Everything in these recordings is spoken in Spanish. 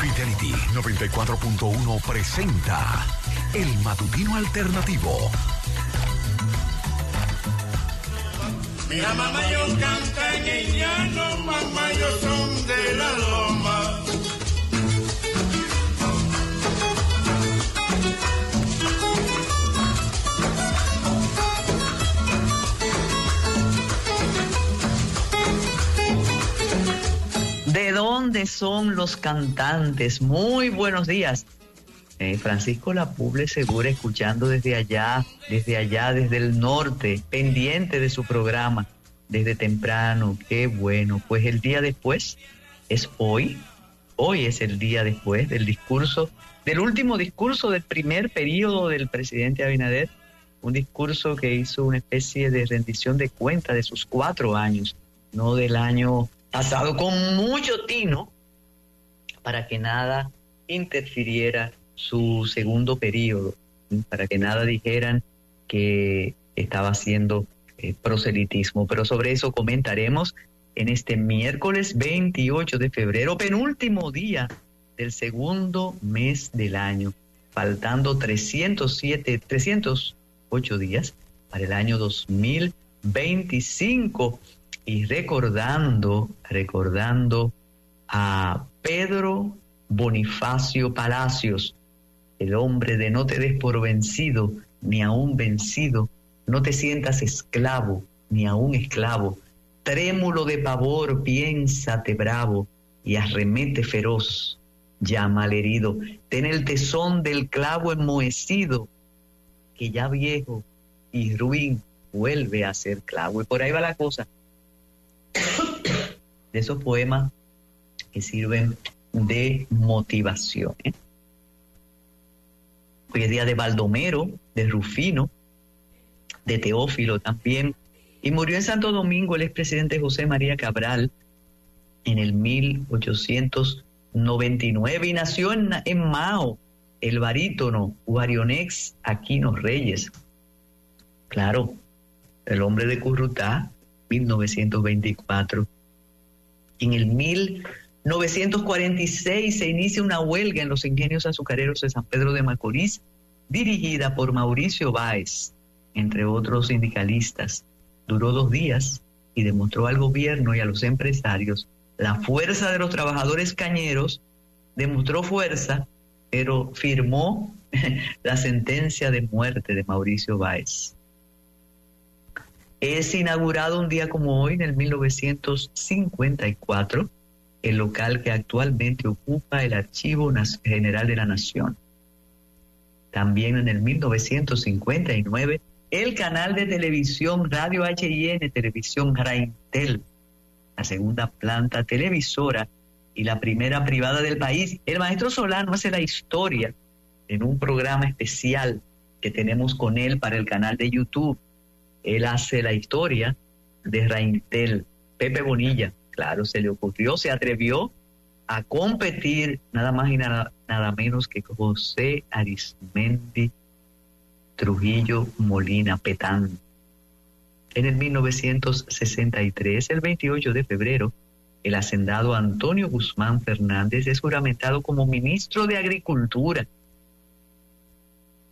Fidelity 94.1 presenta El Matutino Alternativo. Mira, mamá, yo canta en llano, mamá, yo son de la loma. Dónde son los cantantes? Muy buenos días. Eh, Francisco Lapuble seguro escuchando desde allá, desde allá, desde el norte, pendiente de su programa, desde temprano. Qué bueno. Pues el día después es hoy. Hoy es el día después del discurso, del último discurso del primer periodo del presidente Abinader. Un discurso que hizo una especie de rendición de cuenta de sus cuatro años, no del año pasado con mucho tino para que nada interfiriera su segundo periodo, para que nada dijeran que estaba haciendo eh, proselitismo. Pero sobre eso comentaremos en este miércoles 28 de febrero, penúltimo día del segundo mes del año, faltando 307, 308 días para el año 2025 y recordando, recordando a Pedro Bonifacio Palacios, el hombre de no te des por vencido, ni aún vencido, no te sientas esclavo, ni aún esclavo, trémulo de pavor, piénsate bravo y arremete feroz, llama al herido, ten el tesón del clavo enmohecido, que ya viejo y ruin vuelve a ser clavo. Y por ahí va la cosa de esos poemas que sirven de motivación. ¿eh? Hoy es día de Baldomero, de Rufino, de Teófilo también. Y murió en Santo Domingo el expresidente José María Cabral en el 1899 y nació en, en Mao el barítono Guarionex Aquino Reyes. Claro, el hombre de Currutá, 1924. En el 1946 se inicia una huelga en los ingenios azucareros de San Pedro de Macorís, dirigida por Mauricio Báez, entre otros sindicalistas. Duró dos días y demostró al gobierno y a los empresarios la fuerza de los trabajadores cañeros, demostró fuerza, pero firmó la sentencia de muerte de Mauricio Báez. Es inaugurado un día como hoy, en el 1954, el local que actualmente ocupa el Archivo General de la Nación. También en el 1959, el canal de televisión Radio HIN, Televisión Raintel, la segunda planta televisora y la primera privada del país. El maestro Solano hace la historia en un programa especial que tenemos con él para el canal de YouTube él hace la historia de Raintel. Pepe Bonilla, claro, se le ocurrió, se atrevió a competir nada más y nada, nada menos que José Arismendi Trujillo Molina Petán. En el 1963, el 28 de febrero, el hacendado Antonio Guzmán Fernández es juramentado como ministro de Agricultura.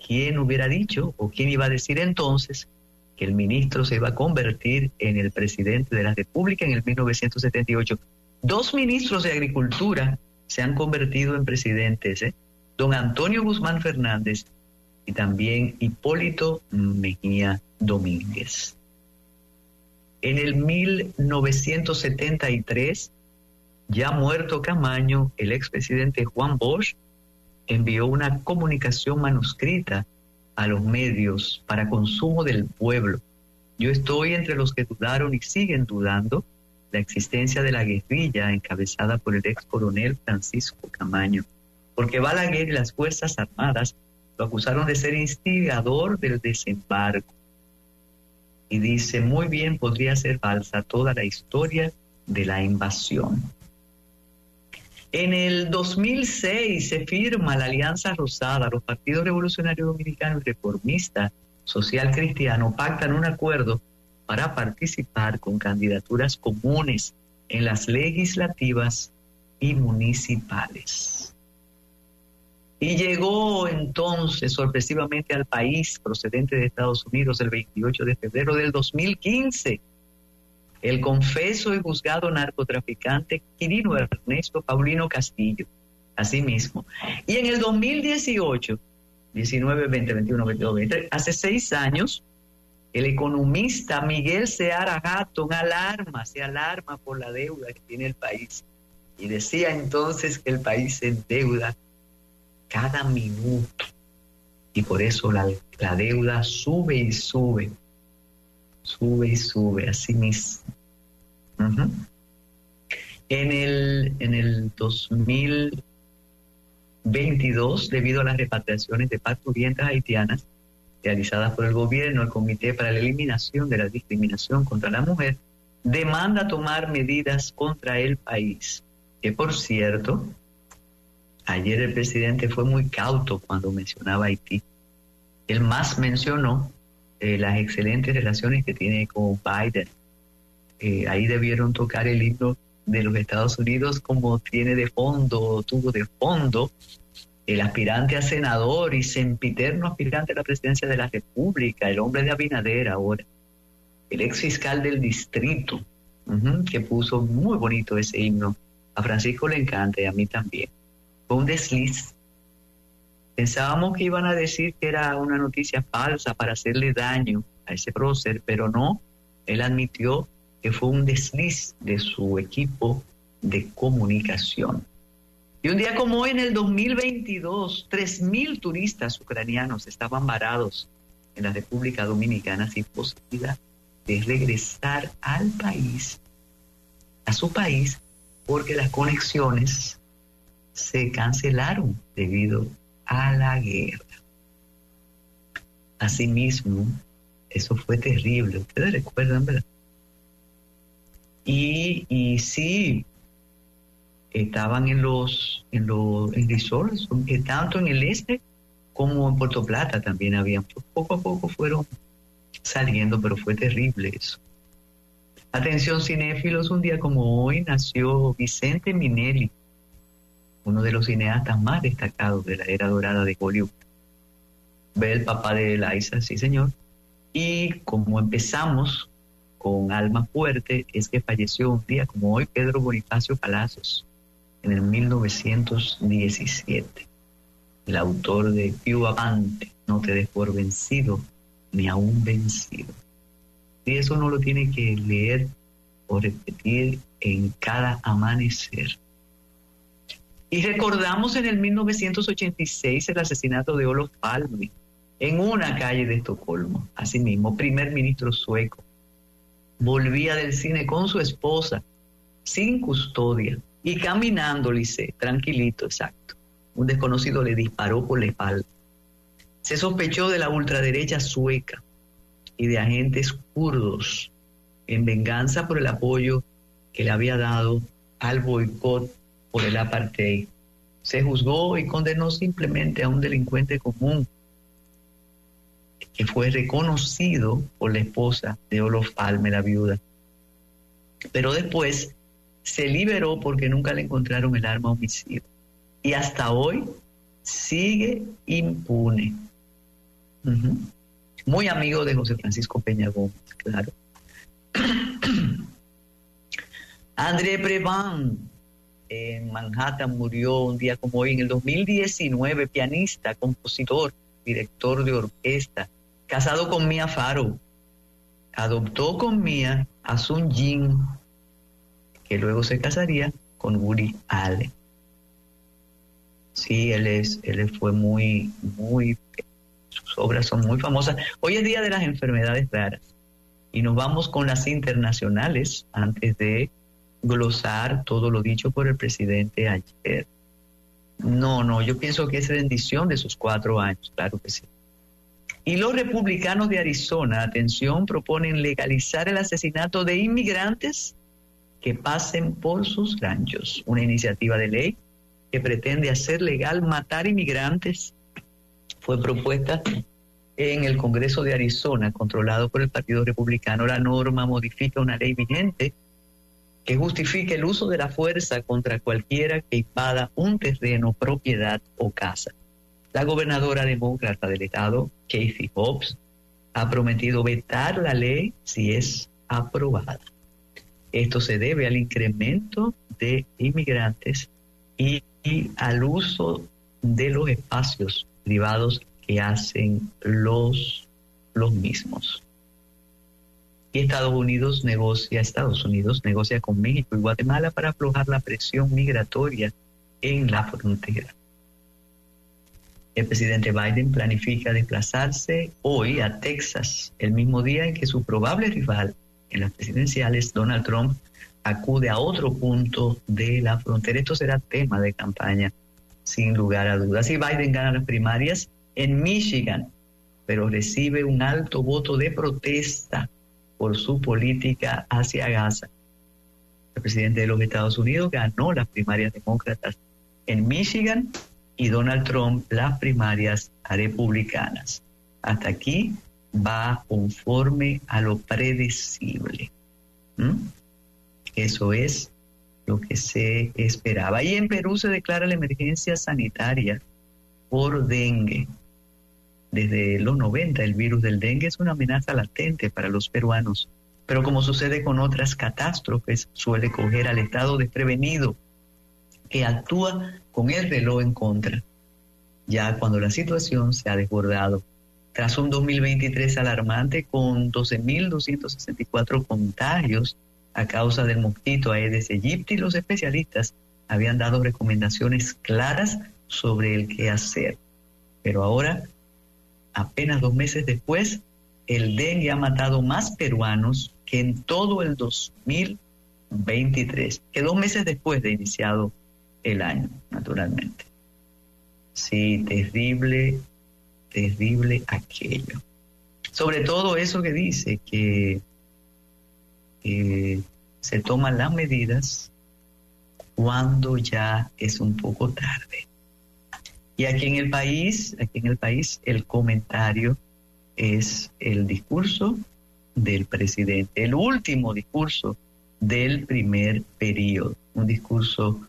¿Quién hubiera dicho o quién iba a decir entonces que el ministro se iba a convertir en el presidente de la República en el 1978. Dos ministros de Agricultura se han convertido en presidentes, ¿eh? don Antonio Guzmán Fernández y también Hipólito Mejía Domínguez. En el 1973, ya muerto Camaño, el expresidente Juan Bosch envió una comunicación manuscrita a los medios para consumo del pueblo. Yo estoy entre los que dudaron y siguen dudando la existencia de la guerrilla encabezada por el ex coronel Francisco Camaño, porque Balaguer y las Fuerzas Armadas lo acusaron de ser instigador del desembarco. Y dice, muy bien podría ser falsa toda la historia de la invasión. En el 2006 se firma la Alianza Rosada, los partidos revolucionarios dominicanos y reformista social cristiano pactan un acuerdo para participar con candidaturas comunes en las legislativas y municipales. Y llegó entonces sorpresivamente al país procedente de Estados Unidos el 28 de febrero del 2015 el confeso y juzgado narcotraficante Quirino Ernesto Paulino Castillo, asimismo. Y en el 2018, 19, 20, 21, 22, 20, hace seis años, el economista Miguel Seara Hatton alarma, se alarma por la deuda que tiene el país. Y decía entonces que el país se endeuda cada minuto. Y por eso la, la deuda sube y sube sube y sube, así mismo. En el, en el 2022, debido a las repatriaciones de parturientas haitianas realizadas por el gobierno, el Comité para la Eliminación de la Discriminación contra la Mujer demanda tomar medidas contra el país. Que por cierto, ayer el presidente fue muy cauto cuando mencionaba Haití. Él más mencionó eh, las excelentes relaciones que tiene con Biden. Eh, ahí debieron tocar el himno de los Estados Unidos como tiene de fondo, tuvo de fondo el aspirante a senador y sempiterno aspirante a la presidencia de la República, el hombre de Abinader ahora, el ex fiscal del distrito, que puso muy bonito ese himno. A Francisco le encanta y a mí también. Fue un desliz Pensábamos que iban a decir que era una noticia falsa para hacerle daño a ese prócer, pero no. Él admitió que fue un desliz de su equipo de comunicación. Y un día como hoy, en el 2022, 3.000 turistas ucranianos estaban varados en la República Dominicana sin posibilidad de regresar al país, a su país, porque las conexiones se cancelaron debido a la guerra. Asimismo, eso fue terrible, ustedes recuerdan, ¿verdad? Y, y sí, estaban en los, en los en resorts, tanto en el este como en Puerto Plata también habían. Poco a poco fueron saliendo, pero fue terrible eso. Atención cinéfilos, un día como hoy nació Vicente Minelli, uno de los cineastas más destacados de la era dorada de Hollywood. Ve el papá de Eliza, sí señor. Y como empezamos con Alma Fuerte, es que falleció un día como hoy Pedro Bonifacio Palacios, en el 1917. El autor de Piu Avante, no te des por vencido, ni aún vencido. Y eso no lo tiene que leer o repetir en cada amanecer. Y recordamos en el 1986 el asesinato de Olof Palme en una calle de Estocolmo, asimismo, primer ministro sueco. Volvía del cine con su esposa, sin custodia, y caminando, Lice, tranquilito, exacto. Un desconocido le disparó por la espalda. Se sospechó de la ultraderecha sueca y de agentes kurdos en venganza por el apoyo que le había dado al boicot por el apartheid. Se juzgó y condenó simplemente a un delincuente común que fue reconocido por la esposa de Olof Palme, la viuda. Pero después se liberó porque nunca le encontraron el arma homicida. Y hasta hoy sigue impune. Muy amigo de José Francisco Peña Gómez, claro. André Preván, en Manhattan murió un día como hoy, en el 2019, pianista, compositor, director de orquesta, casado con Mia Farrow. Adoptó con Mia a Sun Jin, que luego se casaría con Woody Allen. Sí, él es, él fue muy, muy, sus obras son muy famosas. Hoy es día de las enfermedades raras y nos vamos con las internacionales antes de glosar todo lo dicho por el presidente ayer. No, no, yo pienso que es bendición de sus cuatro años, claro que sí. Y los republicanos de Arizona, atención, proponen legalizar el asesinato de inmigrantes que pasen por sus ranchos. Una iniciativa de ley que pretende hacer legal matar inmigrantes fue propuesta en el Congreso de Arizona, controlado por el Partido Republicano. La norma modifica una ley vigente que justifique el uso de la fuerza contra cualquiera que invada un terreno, propiedad o casa. La gobernadora demócrata del estado, Casey Hobbs, ha prometido vetar la ley si es aprobada. Esto se debe al incremento de inmigrantes y, al uso de los espacios privados que hacen los, los mismos. Y Estados Unidos negocia, Estados Unidos negocia con México y Guatemala para aflojar la presión migratoria en la frontera. El presidente Biden planifica desplazarse hoy a Texas, el mismo día en que su probable rival en las presidenciales, Donald Trump, acude a otro punto de la frontera. Esto será tema de campaña, sin lugar a dudas. Y Biden gana las primarias en Michigan, pero recibe un alto voto de protesta por su política hacia Gaza. El presidente de los Estados Unidos ganó las primarias demócratas en Michigan y Donald Trump las primarias republicanas. Hasta aquí va conforme a lo predecible. Eso es lo que se esperaba. Y en Perú se declara la emergencia sanitaria por dengue. Desde los 90 el virus del dengue es una amenaza latente para los peruanos, pero como sucede con otras catástrofes, suele coger al Estado desprevenido, que actúa con el reloj en contra, ya cuando la situación se ha desbordado. Tras un 2023 alarmante con 12.264 contagios a causa del mosquito Aedes aegypti, los especialistas habían dado recomendaciones claras sobre el qué hacer. Pero ahora, apenas dos meses después, el dengue ha matado más peruanos que en todo el 2023, que dos meses después de iniciado el año, naturalmente. Sí, terrible, terrible aquello. Sobre todo eso que dice que se toman las medidas cuando ya es un poco tarde. Y aquí en el país, aquí en el país, el comentario es el discurso del presidente, el último discurso del primer periodo, un discurso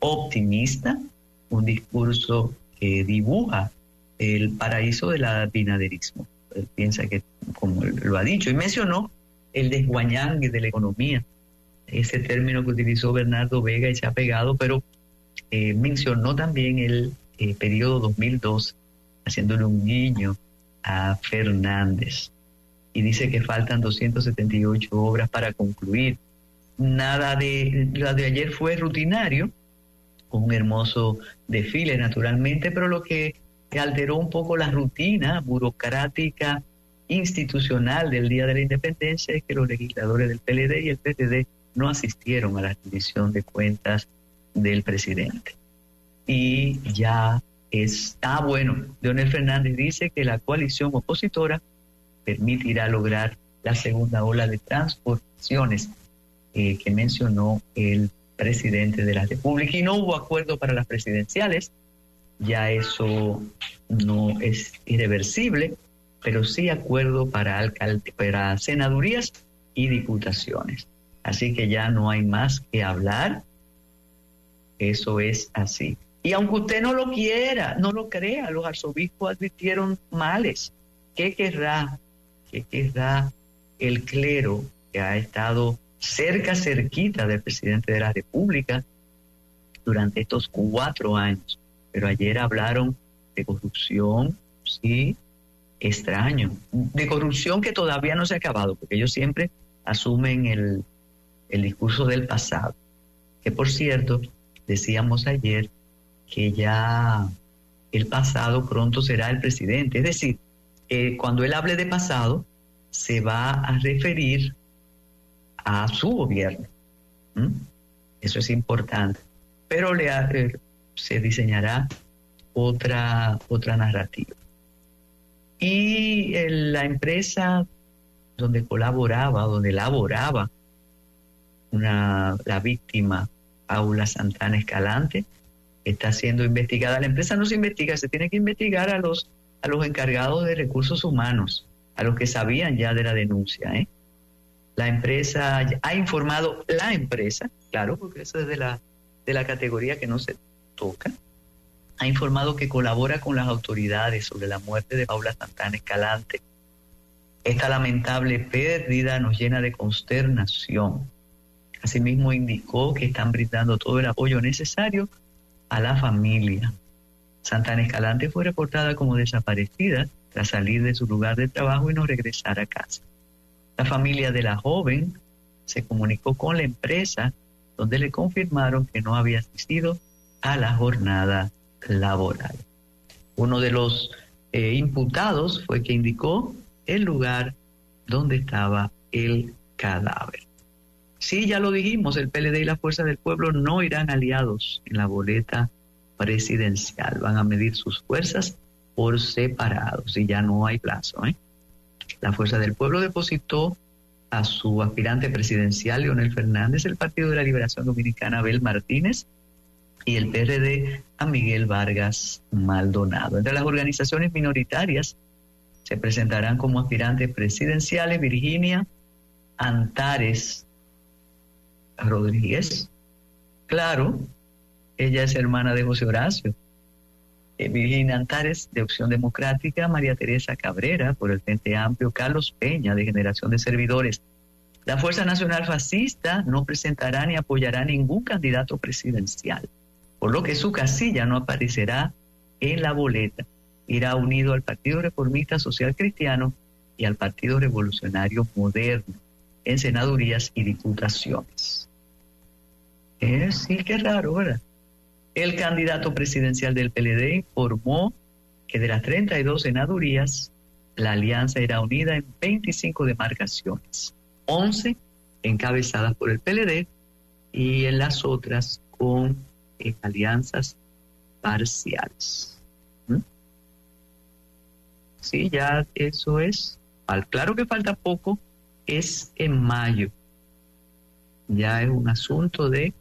optimista, un discurso que dibuja el paraíso del binaderismo. Él piensa que, como lo ha dicho, y mencionó el desguañangue de la economía, ese término que utilizó Bernardo Vega y se ha pegado, pero eh, mencionó también el eh, periodo 2002, haciéndole un guiño a Fernández. Y dice que faltan 278 obras para concluir. Nada de, la de ayer fue rutinario, un hermoso desfile naturalmente, pero lo que alteró un poco la rutina burocrática institucional del Día de la Independencia es que los legisladores del PLD y el PTD no asistieron a la rendición de cuentas del presidente. Y ya está bueno. Leonel Fernández dice que la coalición opositora permitirá lograr la segunda ola de transformaciones eh, que mencionó el presidente de la República. Y no hubo acuerdo para las presidenciales, ya eso no es irreversible, pero sí acuerdo para, alcalde, para senadurías y diputaciones. Así que ya no hay más que hablar. Eso es así. Y aunque usted no lo quiera, no lo crea, los arzobispos advirtieron males. ¿Qué querrá? ¿Qué querrá el clero que ha estado cerca, cerquita del presidente de la República durante estos cuatro años? Pero ayer hablaron de corrupción, sí, extraño, de corrupción que todavía no se ha acabado, porque ellos siempre asumen el, el discurso del pasado. Que por cierto, decíamos ayer que ya el pasado pronto será el presidente. Es decir, eh, cuando él hable de pasado, se va a referir a su gobierno. Eso es importante. Pero eh, se diseñará otra, otra narrativa. Y la empresa donde colaboraba, donde laboraba una, la víctima, Paula Santana Escalante, está siendo investigada. La empresa no se investiga, se tiene que investigar a los, a los encargados de recursos humanos, a los que sabían ya de la denuncia. ¿eh? La empresa ha informado, la empresa, claro, porque eso es de la, de la categoría que no se toca, ha informado que colabora con las autoridades sobre la muerte de Paula Santana Escalante. Esta lamentable pérdida nos llena de consternación. Asimismo, indicó que están brindando todo el apoyo necesario a la familia. Santana Escalante fue reportada como desaparecida tras salir de su lugar de trabajo y no regresar a casa. La familia de la joven se comunicó con la empresa donde le confirmaron que no había asistido a la jornada laboral. Uno de los eh, imputados fue que indicó el lugar donde estaba el cadáver. Sí, ya lo dijimos, el PLD y la Fuerza del Pueblo no irán aliados en la boleta presidencial. Van a medir sus fuerzas por separado, si ya no hay plazo. ¿eh? La Fuerza del Pueblo depositó a su aspirante presidencial, Leonel Fernández, el Partido de la Liberación Dominicana, Abel Martínez, y el PRD a Miguel Vargas Maldonado. Entre las organizaciones minoritarias se presentarán como aspirantes presidenciales Virginia Antares Rodríguez. Claro, ella es hermana de José Horacio. Virginia Antares, de Opción Democrática, María Teresa Cabrera, por el Frente Amplio, Carlos Peña, de Generación de Servidores. La Fuerza Nacional Fascista no presentará ni apoyará ningún candidato presidencial por lo que su casilla no aparecerá en la boleta. Irá unido al Partido Reformista Social Cristiano y al Partido Revolucionario Moderno en senadurías y diputaciones. Eh, sí, qué raro, ¿verdad? El candidato presidencial del PLD informó que de las 32 senadurías, la alianza irá unida en 25 demarcaciones, 11 encabezadas por el PLD y en las otras con en alianzas parciales. ¿Mm? Sí, ya eso es. Claro que falta poco, es en mayo. Ya es un asunto de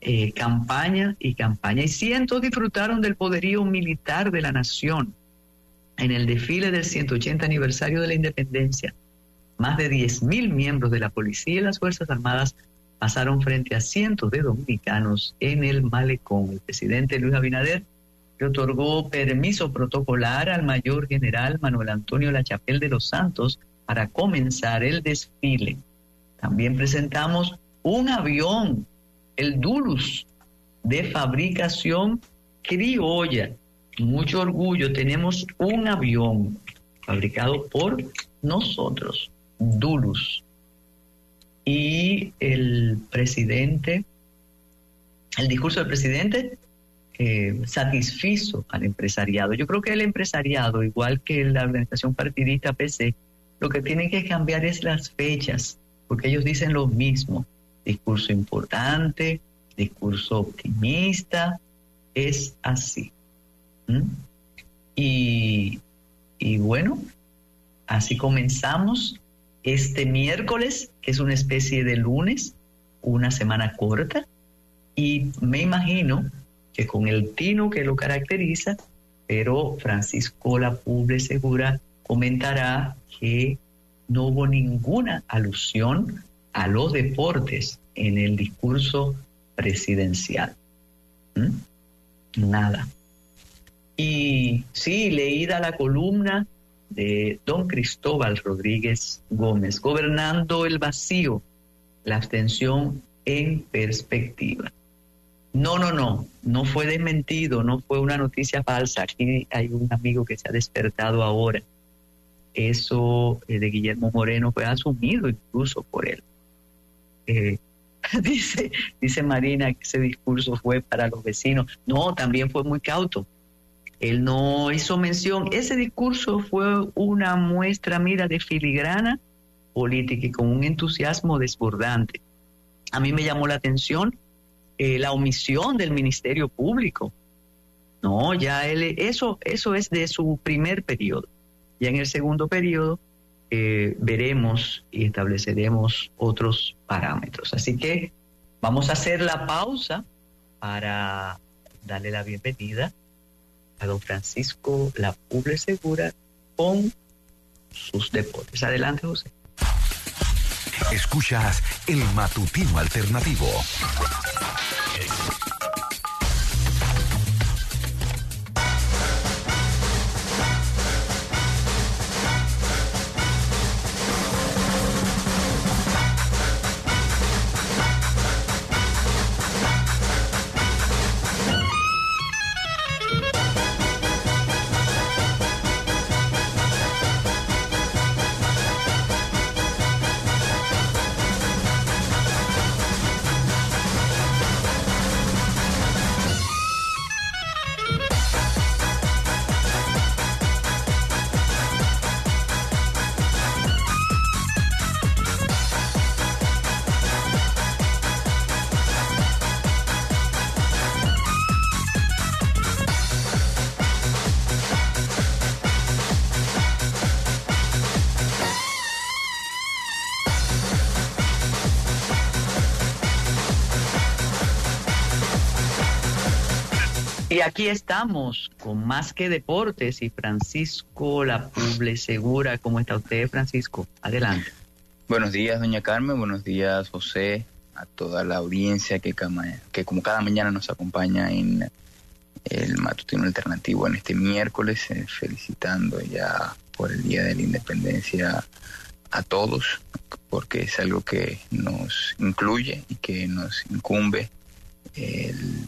eh, campaña y campaña. Y cientos disfrutaron del poderío militar de la nación en el desfile del 180 aniversario de la independencia. Más de 10.000 miembros de la policía y las Fuerzas Armadas pasaron frente a cientos de dominicanos en el malecón. El presidente Luis Abinader le otorgó permiso protocolar al mayor general Manuel Antonio Lachapel de los Santos para comenzar el desfile. También presentamos un avión, el Dulus, de fabricación criolla. Mucho orgullo, tenemos un avión fabricado por nosotros, Dulus y el presidente, el discurso del presidente eh, satisfizo al empresariado. Yo creo que el empresariado, igual que la organización partidista PC, lo que tienen que cambiar es las fechas, porque ellos dicen lo mismo. Discurso importante, discurso optimista, es así. Y, y bueno, así comenzamos este miércoles, que es una especie de lunes, una semana corta, y me imagino que con el tino que lo caracteriza, pero Francisco Lapuble Segura comentará que no hubo ninguna alusión a los deportes en el discurso presidencial. ¿Mm? Nada. Y sí, leída la columna de don Cristóbal Rodríguez Gómez, gobernando el vacío, la abstención en perspectiva. No, no, no, no fue desmentido, no fue una noticia falsa. Aquí hay un amigo que se ha despertado ahora. Eso eh, de Guillermo Moreno fue asumido incluso por él. Eh, dice, dice Marina que ese discurso fue para los vecinos. No, también fue muy cauto él no hizo mención. Ese discurso fue una muestra, mira, de filigrana política y con un entusiasmo desbordante. A mí me llamó la atención eh, la omisión del Ministerio Público. No, ya él, eso, eso es de su primer periodo. Ya en el segundo periodo eh, veremos y estableceremos otros parámetros. Así que vamos a hacer la pausa para darle la bienvenida a don Francisco La Puble Segura con sus deportes. Adelante, José. Escuchas el matutino alternativo. Aquí estamos con Más que Deportes y Francisco La Puble Segura. ¿Cómo está usted, Francisco? Adelante. Buenos días, doña Carmen. Buenos días, José. A toda la audiencia que, que como cada mañana nos acompaña en el matutino alternativo en este miércoles, eh, felicitando ya por el Día de la Independencia a todos, porque es algo que nos incluye y que nos incumbe el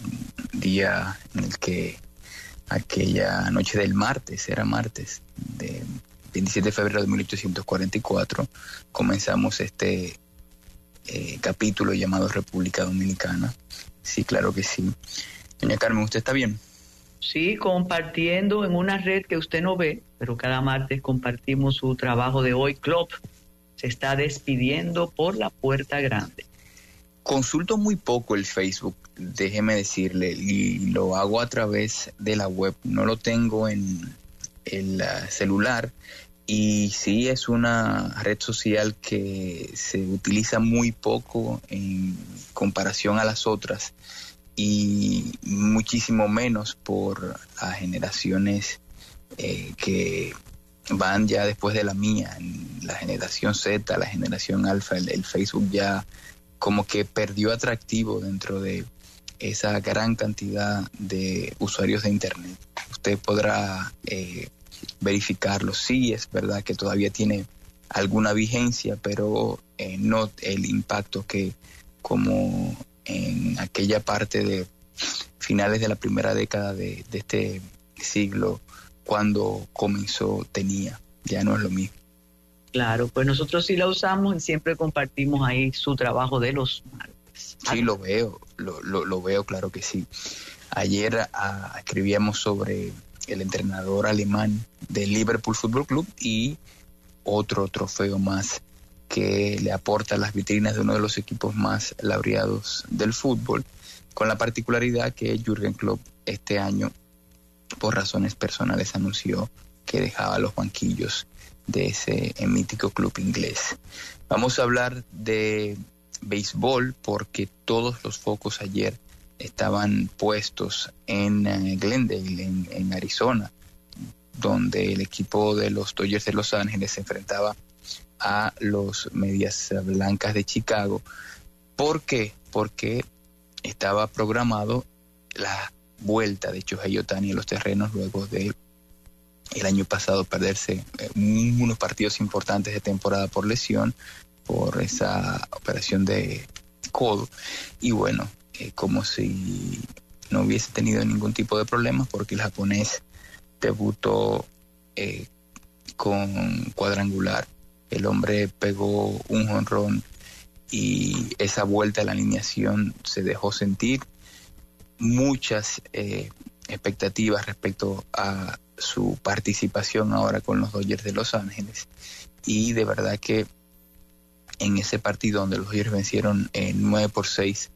día en el que aquella noche del martes, era martes, de 27 de febrero de 1844, comenzamos este eh, capítulo llamado República Dominicana. Sí, claro que sí. Doña Carmen, ¿usted está bien? Sí, compartiendo en una red que usted no ve, pero cada martes compartimos su trabajo de hoy. Club se está despidiendo por la puerta grande. Consulto muy poco el Facebook, déjeme decirle, y lo hago a través de la web. No lo tengo en el celular y sí es una red social que se utiliza muy poco en comparación a las otras y muchísimo menos por las generaciones eh, que van ya después de la mía, la generación Z, la generación alfa, el, Facebook ya como que perdió atractivo dentro de esa gran cantidad de usuarios de Internet. Usted podrá eh, verificarlo. Sí, es verdad que todavía tiene alguna vigencia, pero eh, no el impacto que como en aquella parte de finales de la primera década de, este siglo, cuando comenzó, tenía. Ya no es lo mismo. Claro, pues nosotros sí la usamos y siempre compartimos ahí su trabajo de los martes. Sí, lo veo, lo, lo, veo, claro que sí. Ayer ah, escribíamos sobre el entrenador alemán del Liverpool Football Club y otro trofeo más que le aporta las vitrinas de uno de los equipos más laureados del fútbol, con la particularidad que Jürgen Klopp este año, por razones personales, anunció que dejaba los banquillos de ese mítico club inglés. Vamos a hablar de béisbol porque todos los focos ayer estaban puestos en eh, Glendale, en, en Arizona, donde el equipo de los Dodgers de Los Ángeles se enfrentaba a los Medias Blancas de Chicago. ¿Por qué? Porque estaba programado la vuelta de Chohei Otani a los terrenos luego de el año pasado perderse eh, unos partidos importantes de temporada por lesión, por esa operación de codo. Y bueno, eh, como si no hubiese tenido ningún tipo de problemas porque el japonés debutó eh, con cuadrangular el hombre pegó un jonrón y esa vuelta a la alineación se dejó sentir muchas expectativas respecto a su participación ahora con los Dodgers de Los Ángeles y de verdad que en ese partido donde los Dodgers vencieron en 9 por 6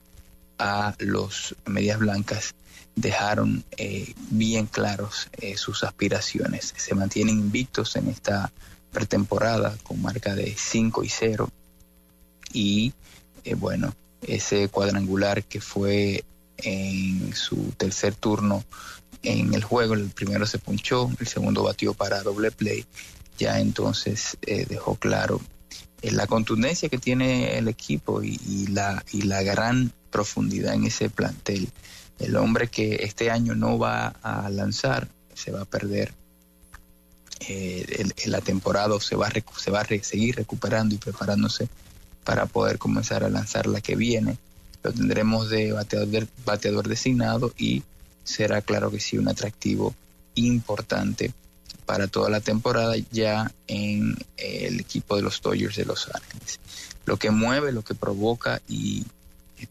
a los Medias Blancas dejaron eh, bien claros eh, sus aspiraciones. Se mantienen invictos en esta pretemporada con marca de 5 y 0. Y eh, bueno, ese cuadrangular que fue en su tercer turno en el juego, el primero se punchó, el segundo batió para doble play, ya entonces eh, dejó claro eh, la contundencia que tiene el equipo y, la, y la gran profundidad en ese plantel. El hombre que este año no va a lanzar se va a perder eh, la temporada se va, a, se va a seguir recuperando y preparándose para poder comenzar a lanzar la que viene. Lo tendremos de bateador, bateador designado y será claro que sí un atractivo importante para toda la temporada ya en el equipo de los Dodgers de Los Ángeles. Lo que mueve, lo que provoca y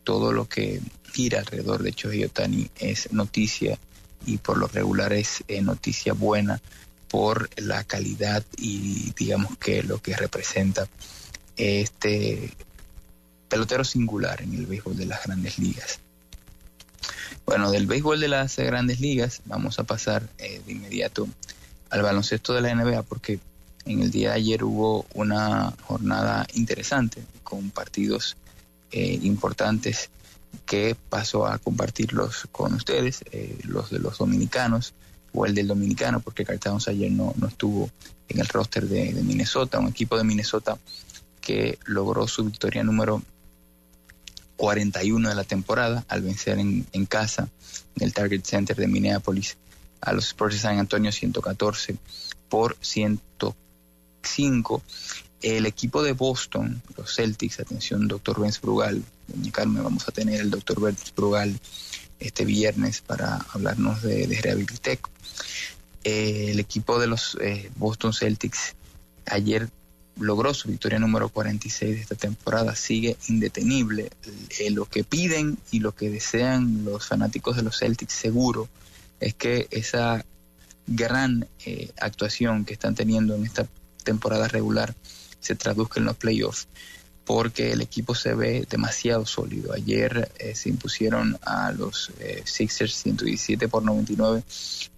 todo lo que gira alrededor de Choji Otani es noticia y por lo regular es eh, noticia buena por la calidad y digamos que lo que representa este pelotero singular en el béisbol de las grandes ligas. Bueno, del béisbol de las grandes ligas vamos a pasar eh, de inmediato al baloncesto de la NBA porque en el día de ayer hubo una jornada interesante con partidos eh, importantes que paso a compartirlos con ustedes, eh, los de los dominicanos o el del dominicano, porque Carl Towns ayer no, no estuvo en el roster de, de, Minnesota, un equipo de Minnesota que logró su victoria número 41 de la temporada al vencer en, en casa en el Target Center de Minneapolis a los Spurs de San Antonio 114 por 105. El equipo de Boston, los Celtics, atención, doctor Benz Brugal, doña Carmen, vamos a tener el doctor Benz Brugal este viernes para hablarnos de, de Rehabilitec. Eh, el equipo de los eh, Boston Celtics ayer logró su victoria número 46 de esta temporada, sigue indetenible. Eh, lo que piden y lo que desean los fanáticos de los Celtics seguro es que esa gran eh, actuación que están teniendo en esta temporada regular se traduzca en los playoffs porque el equipo se ve demasiado sólido. Ayer eh, se impusieron a los eh, Sixers 117 por 99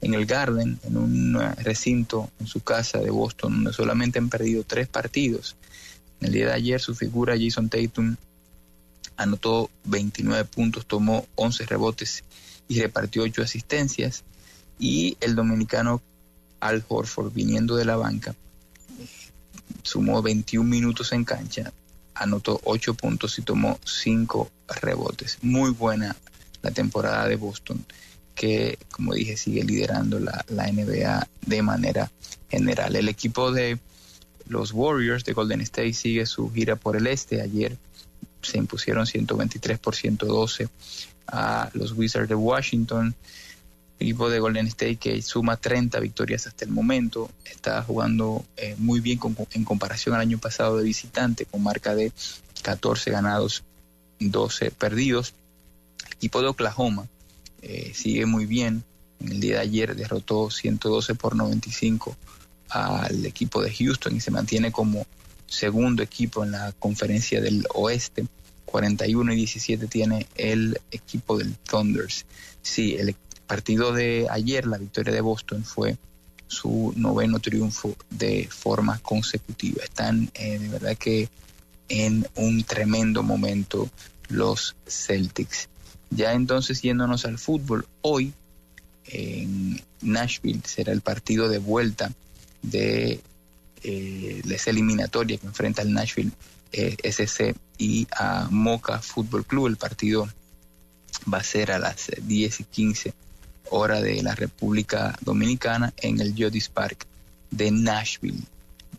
en el Garden, en un eh, recinto en su casa de Boston, donde solamente han perdido tres partidos. En el día de ayer su figura Jason Tatum anotó 29 puntos, tomó 11 rebotes y repartió 8 asistencias. Y el dominicano Al Horford, viniendo de la banca, sumó 21 minutos en cancha, anotó 8 puntos y tomó 5 rebotes. Muy buena la temporada de Boston, que como dije sigue liderando la, la, NBA de manera general. El equipo de los Warriors de Golden State sigue su gira por el este. Ayer se impusieron 123 por 112 a los Wizards de Washington equipo de Golden State que suma 30 victorias hasta el momento, está jugando eh, muy bien con, en comparación al año pasado de visitante, con marca de 14 ganados, 12 perdidos. Equipo de Oklahoma eh, sigue muy bien, en el día de ayer derrotó 112 por 95 al equipo de Houston y se mantiene como segundo equipo en la conferencia del oeste. 41 y 17 tiene el equipo del Thunders. Sí, el, partido de ayer, la victoria de Boston fue su noveno triunfo de forma consecutiva. Están eh, de verdad que en un tremendo momento los Celtics. Ya entonces yéndonos al fútbol, hoy en Nashville será el partido de vuelta de eh, esa eliminatoria que enfrenta el Nashville eh, SC y a Moca Fútbol Club. El partido va a ser a las 10 y 15 hora de la República Dominicana en el Jodis Park de Nashville.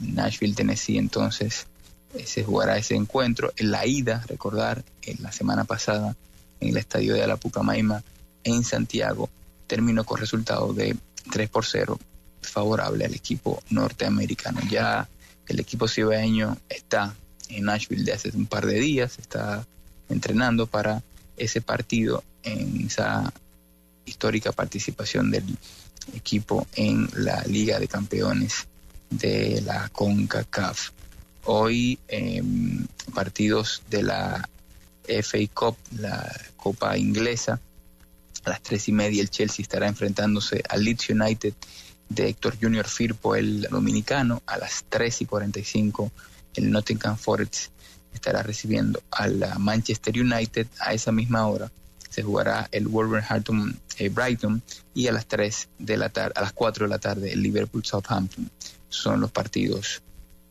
Nashville, Tennessee, entonces eh, se jugará ese encuentro. En la ida, recordar, en la semana pasada en el estadio de la Pucamaima en Santiago, terminó con resultado de 3 por 0 favorable al equipo norteamericano. Ya el equipo cibaeño está en Nashville de hace un par de días, está entrenando para ese partido en esa histórica participación del equipo en la Liga de Campeones de la CONCACAF. Hoy eh, partidos de la FA Cup, la Copa Inglesa, a las tres y media el Chelsea estará enfrentándose al Leeds United de Héctor Junior Firpo, el dominicano, a las tres y 45 el Nottingham Forest estará recibiendo a la Manchester United a esa misma hora se jugará el Wolverhampton eh, Brighton y a las 3 de la tarde, a las 4 de la tarde el Liverpool Southampton. Son los partidos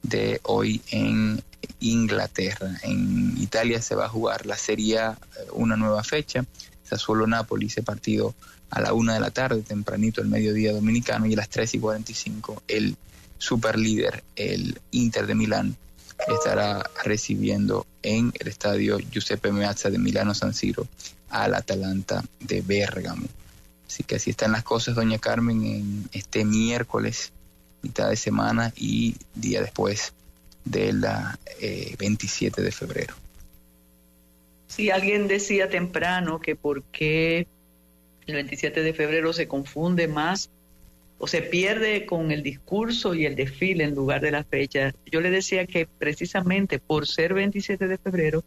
de hoy en Inglaterra. En Italia se va a jugar la Serie A, eh, una nueva fecha. Sassuolo Napoli, ese partido a la 1 de la tarde, tempranito el mediodía dominicano, y a las 3 y 45 el superlíder, el Inter de Milán, estará recibiendo en el estadio Giuseppe Meazza de Milano San Siro al Atalanta de Bérgamo. Así que así están las cosas, doña Carmen, en este miércoles, mitad de semana y día después de la 27 eh, de febrero. Sí, alguien decía temprano que por qué el 27 de febrero se confunde más o se pierde con el discurso y el desfile en lugar de la fecha. Yo le decía que precisamente por ser 27 de febrero,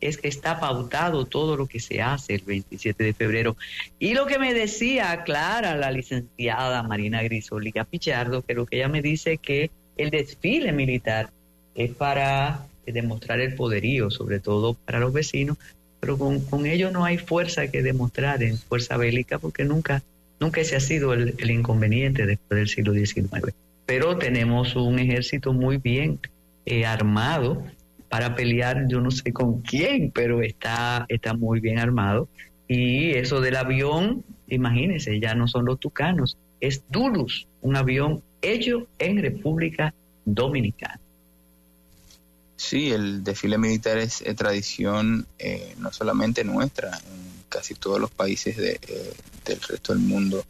es que está pautado todo lo que se hace el 27 de febrero. Y lo que me decía Clara, la licenciada Marina Grisoli Pichardo, que lo que ella me dice que el desfile militar es para demostrar el poderío, sobre todo para los vecinos, pero con, con ello no hay fuerza que demostrar en fuerza bélica porque nunca, nunca ese ha sido el, inconveniente después del siglo XIX. Pero tenemos un ejército muy bien eh, armado para pelear, yo no sé con quién, pero está, está muy bien armado. Y eso del avión, imagínense, ya no son los tucanos, es Dulus, un avión hecho en República Dominicana. Sí, el desfile militar es, tradición eh, no solamente nuestra, casi todos los países de, eh, del resto del mundo.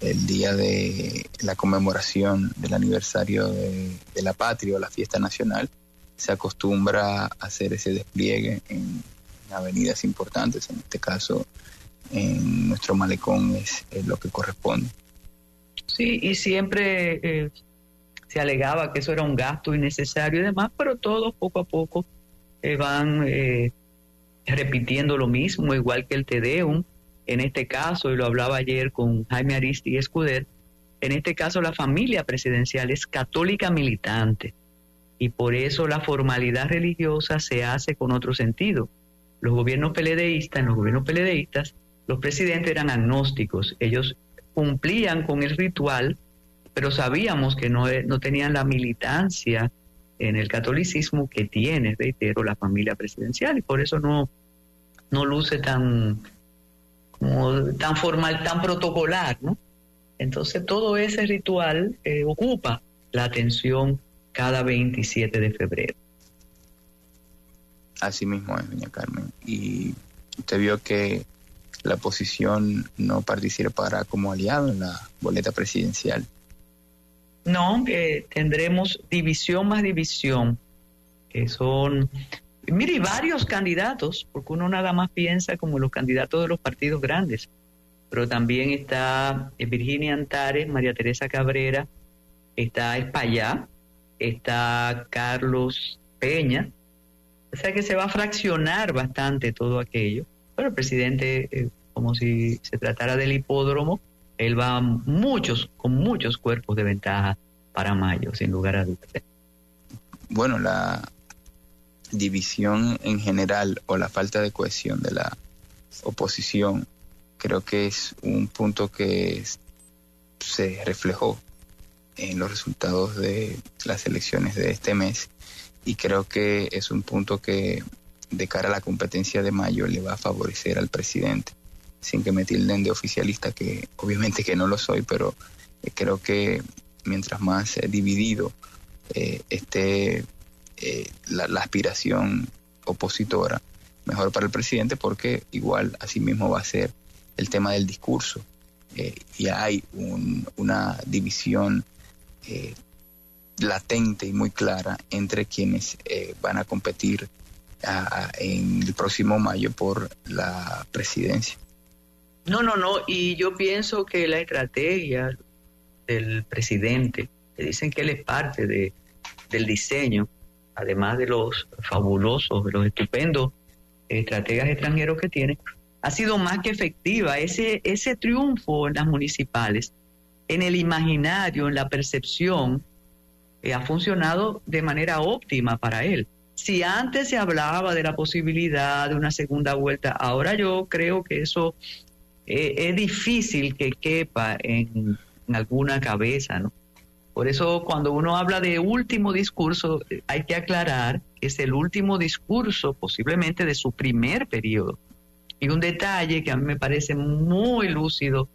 El día de la conmemoración del aniversario de, la patria o la fiesta nacional, se acostumbra a hacer ese despliegue en avenidas importantes, en este caso en nuestro malecón es, lo que corresponde. Sí, y siempre eh, se alegaba que eso era un gasto innecesario y demás, pero todos poco a poco eh, van repitiendo lo mismo, igual que el Tedeum. En este caso, y lo hablaba ayer con Jaime Aristi Escuder, en este caso la familia presidencial es católica militante y por eso la formalidad religiosa se hace con otro sentido. Los gobiernos peledeístas, en los gobiernos peledeístas, los presidentes eran agnósticos, ellos cumplían con el ritual pero sabíamos que no, no tenían la militancia en el catolicismo que tiene, reitero, la familia presidencial y por eso no, no luce tan, tan formal, tan protocolar, ¿no? Entonces todo ese ritual eh, ocupa la atención cada 27 de febrero. Así mismo es, doña Carmen. Y usted vio que la oposición no participará como aliado en la boleta presidencial. No, que tendremos división más división, que son, mire, varios candidatos, porque uno nada más piensa como los candidatos de los partidos grandes, pero también está Virginia Antares, María Teresa Cabrera, está Espaillá, está Carlos Peña, o sea que se va a fraccionar bastante todo aquello, pero el presidente, eh, como si se tratara del hipódromo, él va muchos, con muchos cuerpos de ventaja para mayo, sin lugar a dudas. Bueno, la división en general o la falta de cohesión de la oposición creo que es un punto que se reflejó en los resultados de las elecciones de este mes y creo que es un punto que de cara a la competencia de mayo le va a favorecer al presidente sin que me tilden de oficialista, que obviamente que no lo soy, pero eh, creo que mientras más eh, dividido eh, esté la, aspiración opositora, mejor para el presidente, porque igual así mismo va a ser el tema del discurso. y hay una división latente y muy clara entre quienes van a competir en el próximo mayo por la presidencia. No, no, no, y yo pienso que la estrategia del presidente, que dicen que él es parte de, del diseño, además de los fabulosos, de los estupendos estrategas extranjeros que tiene, ha sido más que efectiva. Ese, ese triunfo en las municipales, en el imaginario, en la percepción, eh, ha funcionado de manera óptima para él. Si antes se hablaba de la posibilidad de una segunda vuelta, ahora yo creo que eso eh, es difícil que quepa en, alguna cabeza, ¿no? Por eso cuando uno habla de último discurso, eh, hay que aclarar que es el último discurso posiblemente de su primer periodo. Y un detalle que a mí me parece muy lúcido,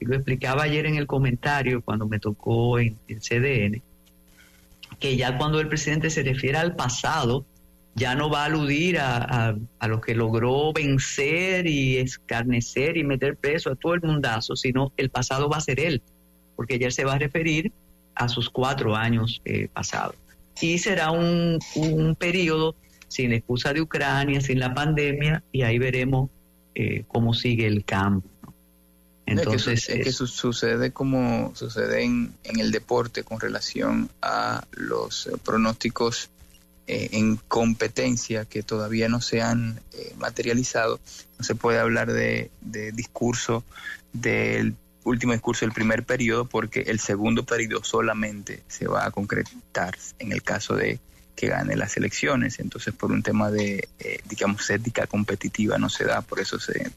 y lo explicaba ayer en el comentario cuando me tocó en el CDN, que ya cuando el presidente se refiere al pasado, ya no va a aludir a, a, lo que logró vencer y escarnecer y meter preso a todo el mundazo, sino el pasado va a ser él, porque ya se va a referir a sus cuatro años eh, pasados. Y será un, un periodo sin la excusa de Ucrania, sin la pandemia, y ahí veremos eh, cómo sigue el cambio. Entonces, es que, sucede como sucede en, en, el deporte con relación a los eh, pronósticos eh, en competencia que todavía no se han eh, materializado, no se puede hablar de, discurso del último discurso del primer periodo porque el segundo periodo solamente se va a concretar en el caso de que gane las elecciones. Entonces, por un tema de, eh, digamos, ética competitiva no se da, por eso se,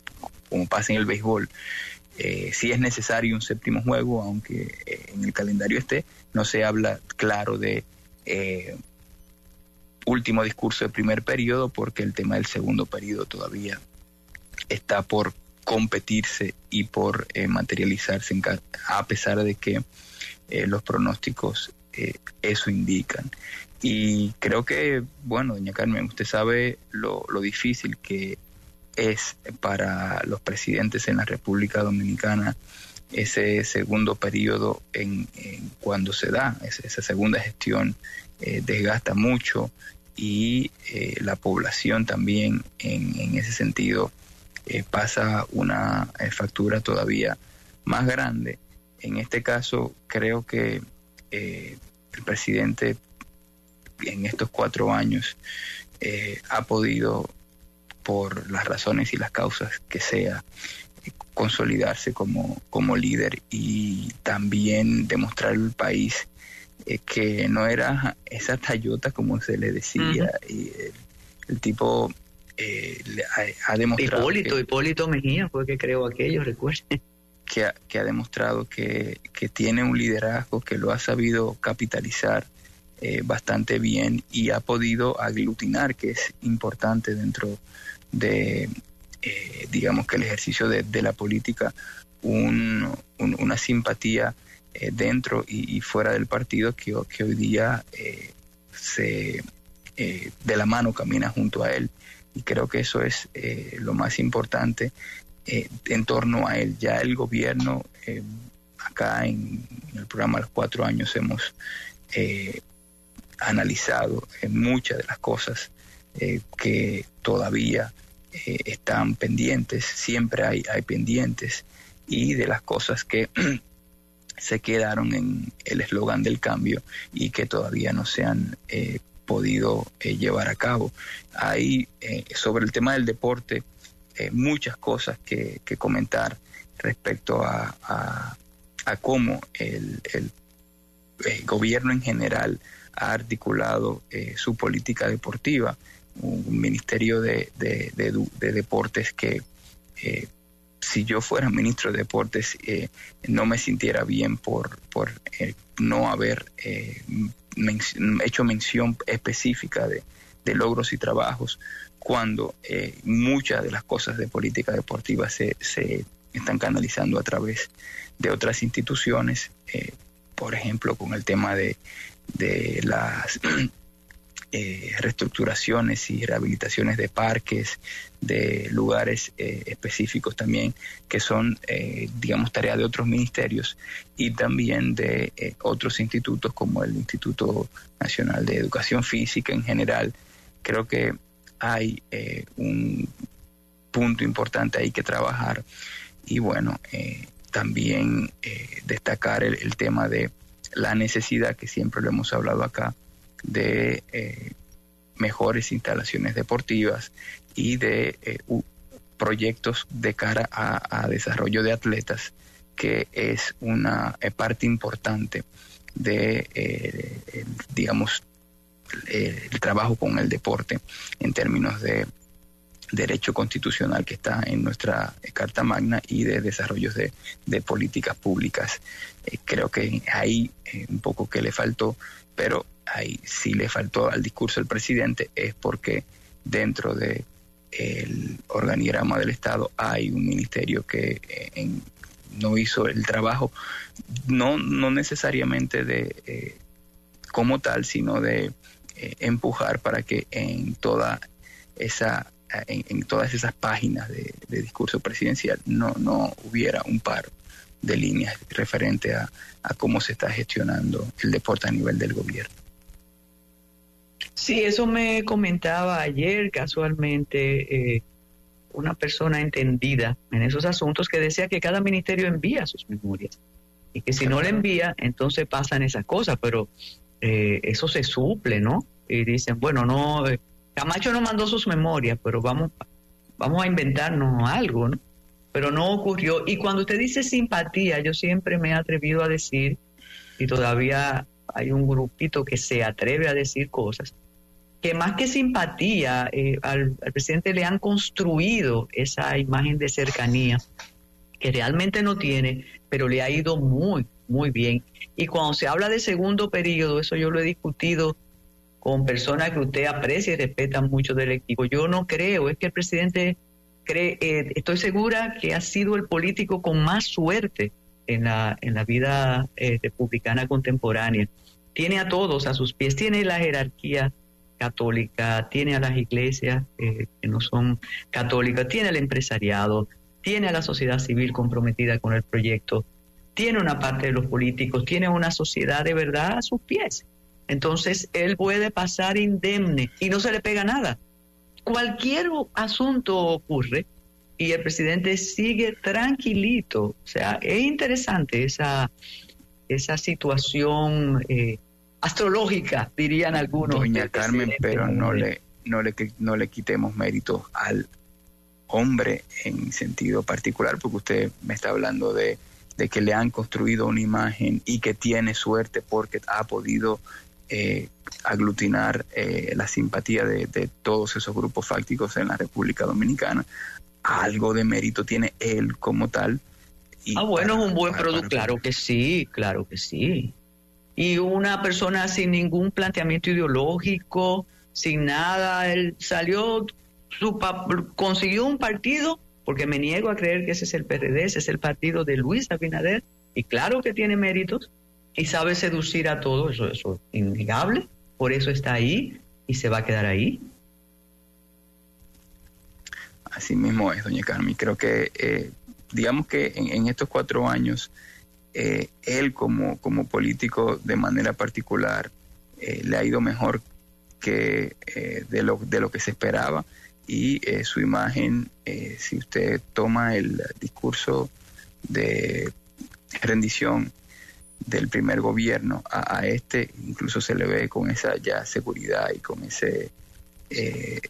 como pasa en el béisbol, eh, sí es necesario un séptimo juego, aunque eh, en el calendario esté, no se habla claro de eh, último discurso de primer periodo, porque el tema del segundo periodo todavía está por competirse y por materializarse, a pesar de que los pronósticos eso indican. Y creo que, bueno, doña Carmen, usted sabe lo, lo difícil que es para los presidentes en la República Dominicana ese segundo periodo en, cuando se da, esa segunda gestión eh, desgasta mucho y eh, la población también en, ese sentido eh, pasa una factura todavía más grande. En este caso creo que el presidente en estos cuatro años ha podido por las razones y las causas que sea, eh, consolidarse como, como líder y también demostrar al país eh, que no era esa tallota como se le decía. y el, tipo eh, ha, demostrado... Hipólito, Hipólito Mejía fue que creó aquello, recuerden. Que ha, que ha demostrado que, que, tiene un liderazgo, que lo ha sabido capitalizar bastante bien y ha podido aglutinar, que es importante dentro de, eh, digamos que el ejercicio de, la política, una simpatía eh, dentro y, fuera del partido que, hoy día eh, se de la mano camina junto a él. Y creo que eso es lo más importante en torno a él. Ya el gobierno, acá en, el programa Los Cuatro Años, hemos analizado muchas de las cosas que todavía eh, están pendientes, siempre hay, hay pendientes, y de las cosas que se quedaron en el eslogan del cambio y que todavía no se han eh, podido eh, llevar a cabo. Hay sobre el tema del deporte muchas cosas que, comentar respecto a, a, cómo el, el, gobierno en general ha articulado su política deportiva un ministerio de, deportes que eh, si yo fuera ministro de deportes eh, no me sintiera bien por, por eh, no haber hecho mención específica de, logros y trabajos cuando muchas de las cosas de política deportiva se, se están canalizando a través de otras instituciones, por ejemplo con el tema de, de las eh, reestructuraciones y rehabilitaciones de parques, de lugares eh, específicos también, que son, eh, digamos, tareas de otros ministerios y también de otros institutos como el Instituto Nacional de Educación Física en general. Creo que hay un punto importante ahí que trabajar y bueno, también destacar el tema de la necesidad que siempre lo hemos hablado acá de eh, mejores instalaciones deportivas y de eh, proyectos de cara a, desarrollo de atletas, que es una eh, parte importante de, digamos, el trabajo con el deporte en términos de derecho constitucional que está en nuestra Carta Magna y de desarrollos de, de políticas públicas. creo que ahí un poco que le faltó, pero ahí sí le faltó al discurso del presidente es porque dentro de el organigrama del Estado hay un ministerio que eh, no hizo el trabajo, no, no necesariamente de eh, como tal, sino de eh, empujar para que en toda esa en, todas esas páginas de, discurso presidencial no, no hubiera un par de líneas referente a cómo se está gestionando el deporte a nivel del gobierno. Sí, eso me comentaba ayer casualmente eh, una persona entendida en esos asuntos que decía que cada ministerio envía sus memorias y que si no le envía, entonces pasan esas cosas, pero eh, eso se suple, ¿no? Y dicen, bueno, no, eh, Camacho no mandó sus memorias, pero vamos, vamos a inventarnos algo, ¿no? Pero no ocurrió. Y cuando usted dice simpatía, yo siempre me he atrevido a decir, y todavía hay un grupito que se atreve a decir cosas, que más que simpatía, eh, al, presidente le han construido esa imagen de cercanía que realmente no tiene, pero le ha ido muy, muy bien. Y cuando se habla de segundo periodo, eso yo lo he discutido con personas que usted aprecia y respeta mucho del equipo. Yo no creo, es que el presidente cree, eh, estoy segura que ha sido el político con más suerte en la, en la vida eh, republicana contemporánea. Tiene a todos a sus pies, tiene la jerarquía católica, tiene a las iglesias eh, que no son católicas, tiene al empresariado, tiene a la sociedad civil comprometida con el proyecto, tiene una parte de los políticos, tiene una sociedad de verdad a sus pies. Entonces él puede pasar indemne y no se le pega nada. Cualquier asunto ocurre y el presidente sigue tranquilito. O sea, es interesante esa, esa situación eh, astrológica, dirían algunos. Doña Carmen, pero no le, no, le, no le quitemos mérito al hombre en sentido particular, porque usted me está hablando de, de que le han construido una imagen y que tiene suerte porque ha podido eh, aglutinar eh, la simpatía de, de, todos esos grupos fácticos en la República Dominicana algo de mérito tiene él como tal. ah, bueno, es un buen producto, claro que sí, claro que sí. Y una persona sin ningún planteamiento ideológico, sin nada, él salió, su, consiguió un partido, porque me niego a creer que ese es el PRD, ese es el partido de Luis Abinader, y claro que tiene méritos, y sabe seducir a todos, eso, eso es innegable, por eso está ahí y se va a quedar ahí. Así mismo es, doña Carmen. Creo que, eh, digamos que en, estos cuatro años, eh, él como, como político de manera particular eh, le ha ido mejor que de, lo, de lo que se esperaba. Y su imagen, si usted toma el discurso de rendición del primer gobierno a, a, este, incluso se le ve con esa ya seguridad y con ese eh,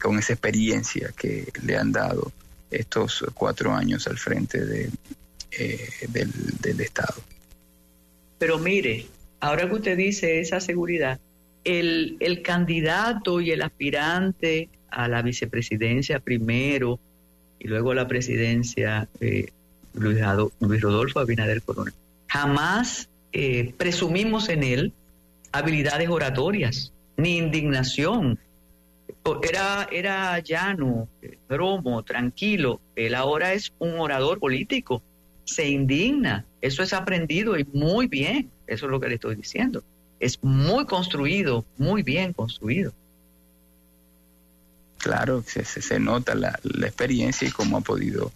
con esa experiencia que le han dado estos cuatro años al frente de, eh, del, Estado. Pero mire, ahora que usted dice esa seguridad, el, el candidato y el aspirante a la vicepresidencia primero y luego a la presidencia, eh, Luis, Luis, Rodolfo Abinader Corona, jamás eh, presumimos en él habilidades oratorias, ni indignación, era, era llano, bromo, tranquilo. Él ahora es un orador político. Se indigna. Eso es aprendido y muy bien. Eso es lo que le estoy diciendo. Es muy construido, muy bien construido. Claro, se, se, nota la, la, experiencia y cómo ha podido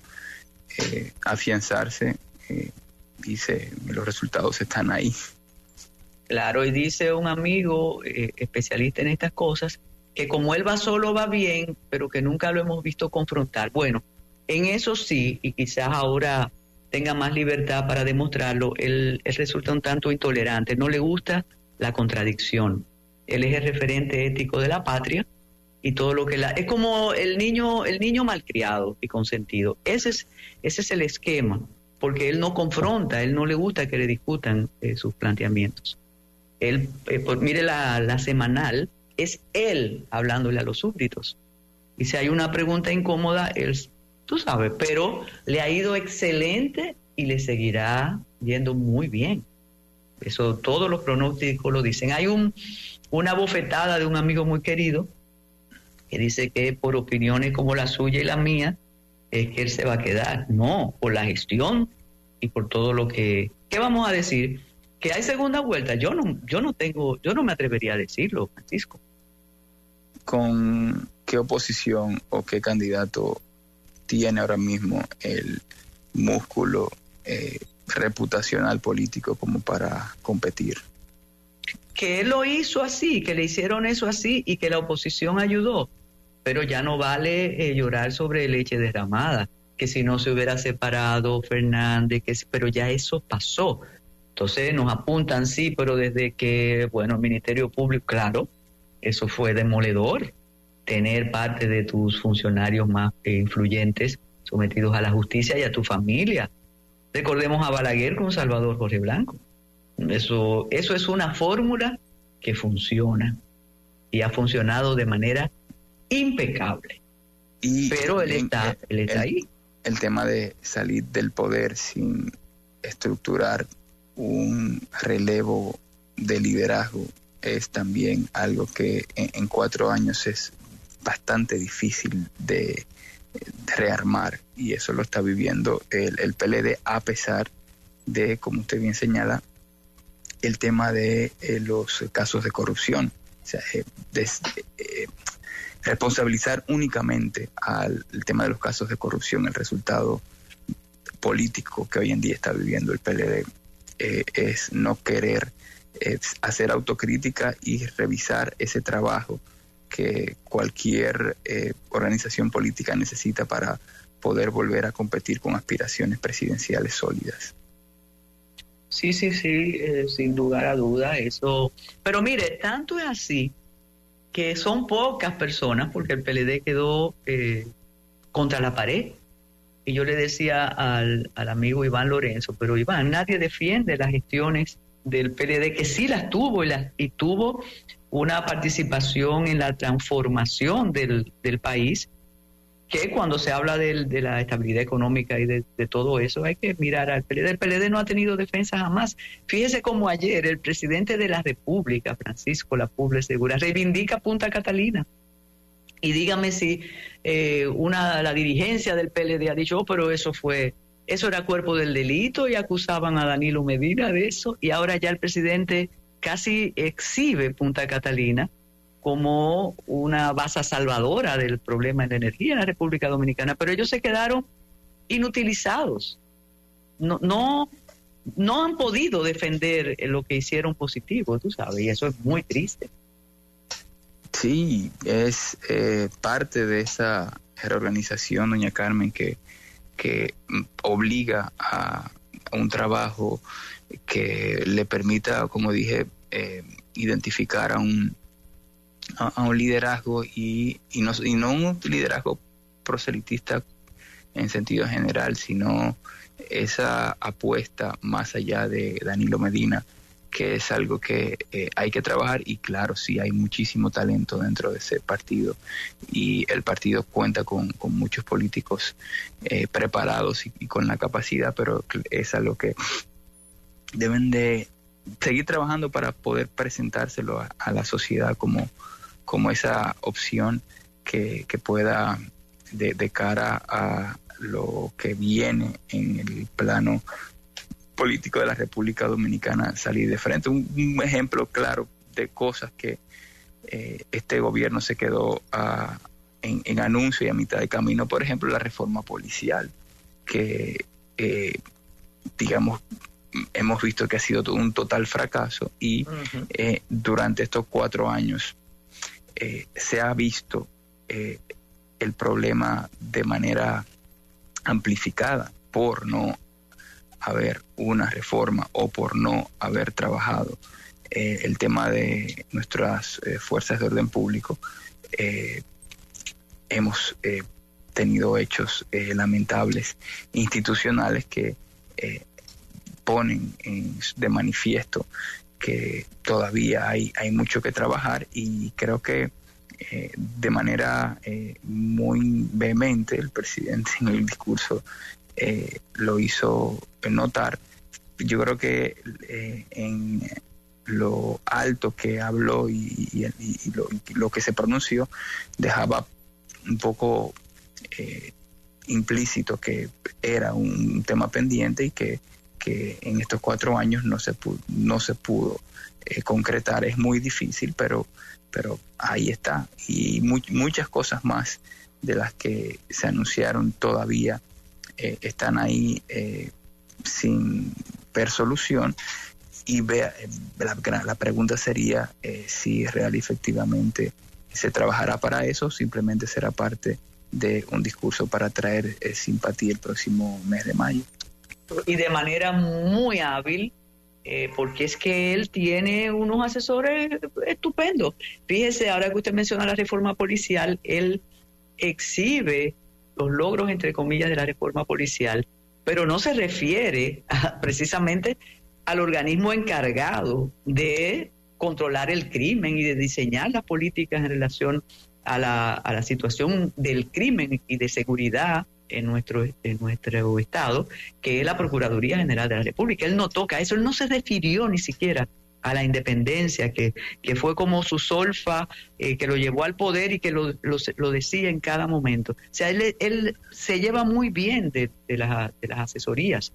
eh, afianzarse. Eh, dice, los resultados están ahí. Claro, y dice un amigo eh, especialista en estas cosas, que como él va solo va bien, pero que nunca lo hemos visto confrontar. Bueno, en eso sí, y quizás ahora tenga más libertad para demostrarlo, él, resulta un tanto intolerante, no le gusta la contradicción. Él es el referente ético de la patria y todo lo que la es como el niño el niño malcriado y consentido. Ese es ese es el esquema, porque él no confronta, él no le gusta que le discutan eh, sus planteamientos. Él eh, pues, mire la, la semanal es él hablándole a los súbditos. Y si hay una pregunta incómoda, él, tú sabes, pero le ha ido excelente y le seguirá yendo muy bien. Eso todos los pronósticos lo dicen. Hay un, una bofetada de un amigo muy querido que dice que por opiniones como la suya y la mía, es que él se va a quedar. No, por la gestión y por todo lo que... ¿Qué vamos a decir? Que hay segunda vuelta. Yo no, yo no tengo, yo no me atrevería a decirlo, Francisco con qué oposición o qué candidato tiene ahora mismo el músculo eh, reputacional político como para competir. Que él lo hizo así, que le hicieron eso así y que la oposición ayudó, pero ya no vale eh, llorar sobre leche derramada, que si no se hubiera separado Fernández, que pero ya eso pasó. Entonces nos apuntan, sí, pero desde que, bueno, el Ministerio Público, claro, eso fue demoledor, tener parte de tus funcionarios más influyentes sometidos a la justicia y a tu familia. Recordemos a Balaguer con Salvador Jorge Blanco. Eso, eso es una fórmula que funciona. y ha funcionado de manera impecable. Pero él está, él está ahí. El tema de salir del poder sin estructurar un relevo de liderazgo es también algo que en, cuatro años es bastante difícil de, rearmar y eso lo está viviendo el, el, PLD a pesar de, como usted bien señala, el tema de eh, los casos de corrupción. O sea, eh, eh, responsabilizar únicamente al tema de los casos de corrupción, el resultado político que hoy en día está viviendo el PLD, es no querer hacer autocrítica y revisar ese trabajo que cualquier organización política necesita para poder volver a competir con aspiraciones presidenciales sólidas. Sí, sí, sí, eh, sin lugar a duda, eso. Pero mire, tanto es así que son pocas personas, porque el PLD quedó eh, contra la pared. Y yo le decía al, al amigo Iván Lorenzo, pero Iván, nadie defiende las gestiones del PLD, que sí las tuvo y, las, y tuvo una participación en la transformación del, del país que cuando se habla de, la estabilidad económica y de, todo eso, hay que mirar al PLD. El PLD no ha tenido defensa jamás. Fíjese como ayer el presidente de la República, Francisco La Puble Segura, reivindica Punta Catalina. Y dígame si eh, una la dirigencia del PLD ha dicho, oh, pero eso fue, eso era cuerpo del delito y acusaban a Danilo Medina de eso. Y ahora ya el presidente casi exhibe Punta Catalina como una base salvadora del problema de la energía en la República Dominicana, pero ellos se quedaron inutilizados. No, no, no han podido defender lo que hicieron positivo, tú sabes, y eso es muy triste. Sí, es eh, parte de esa reorganización, doña Carmen, que, que obliga a, un trabajo que le permita, como dije, eh, identificar a un, a, un liderazgo y, y, no, y no un liderazgo proselitista en sentido general, sino esa apuesta más allá de Danilo Medina, que es algo que eh, hay que trabajar y claro, sí hay muchísimo talento dentro de ese partido. Y el partido cuenta con, muchos políticos eh, preparados y, con la capacidad, pero es algo que deben de seguir trabajando para poder presentárselo a la sociedad como, como esa opción que, pueda, de, cara a lo que viene en el plano político de la República Dominicana, salir de frente. Un, ejemplo claro de cosas que eh, este gobierno se quedó en, anuncio y a mitad de camino, por ejemplo, la reforma policial, que eh, digamos hemos visto que ha sido un total fracaso y eh, durante estos cuatro años eh, se ha visto eh, el problema de manera amplificada por no haber una reforma o por no haber trabajado eh, el tema de nuestras fuerzas de orden público, hemos tenido hechos lamentables institucionales que ponen de manifiesto que todavía hay, hay mucho que trabajar y creo que eh, de manera eh, muy vehemente el presidente en el discurso eh, lo hizo notar. Yo creo que en lo alto que habló y, lo, lo, que se pronunció dejaba un poco implícito que era un tema pendiente y que que en estos cuatro años no se pudo, no se pudo eh, concretar. Es muy difícil, pero, pero ahí está. Y muchas cosas más de las que se anunciaron todavía eh, están ahí eh, sin ver solución. Y vea, la, la pregunta sería si real efectivamente se trabajará para eso, simplemente será parte de un discurso para traer simpatía el próximo mes de mayo y de manera muy hábil, eh, porque es que él tiene unos asesores estupendos. Fíjese, ahora que usted menciona la reforma policial, él exhibe los logros, entre comillas, de la reforma policial, pero no se refiere precisamente al organismo encargado de controlar el crimen y de diseñar las políticas en relación a la, a la situación del crimen y de seguridad en nuestro, en nuestro estado, que es la Procuraduría General de la República. Él no toca eso, él no se refirió ni siquiera a la independencia, que, que fue como su solfa, eh, que lo llevó al poder y que lo, lo, decía en cada momento. O sea, él, él se lleva muy bien de, de, de las asesorías.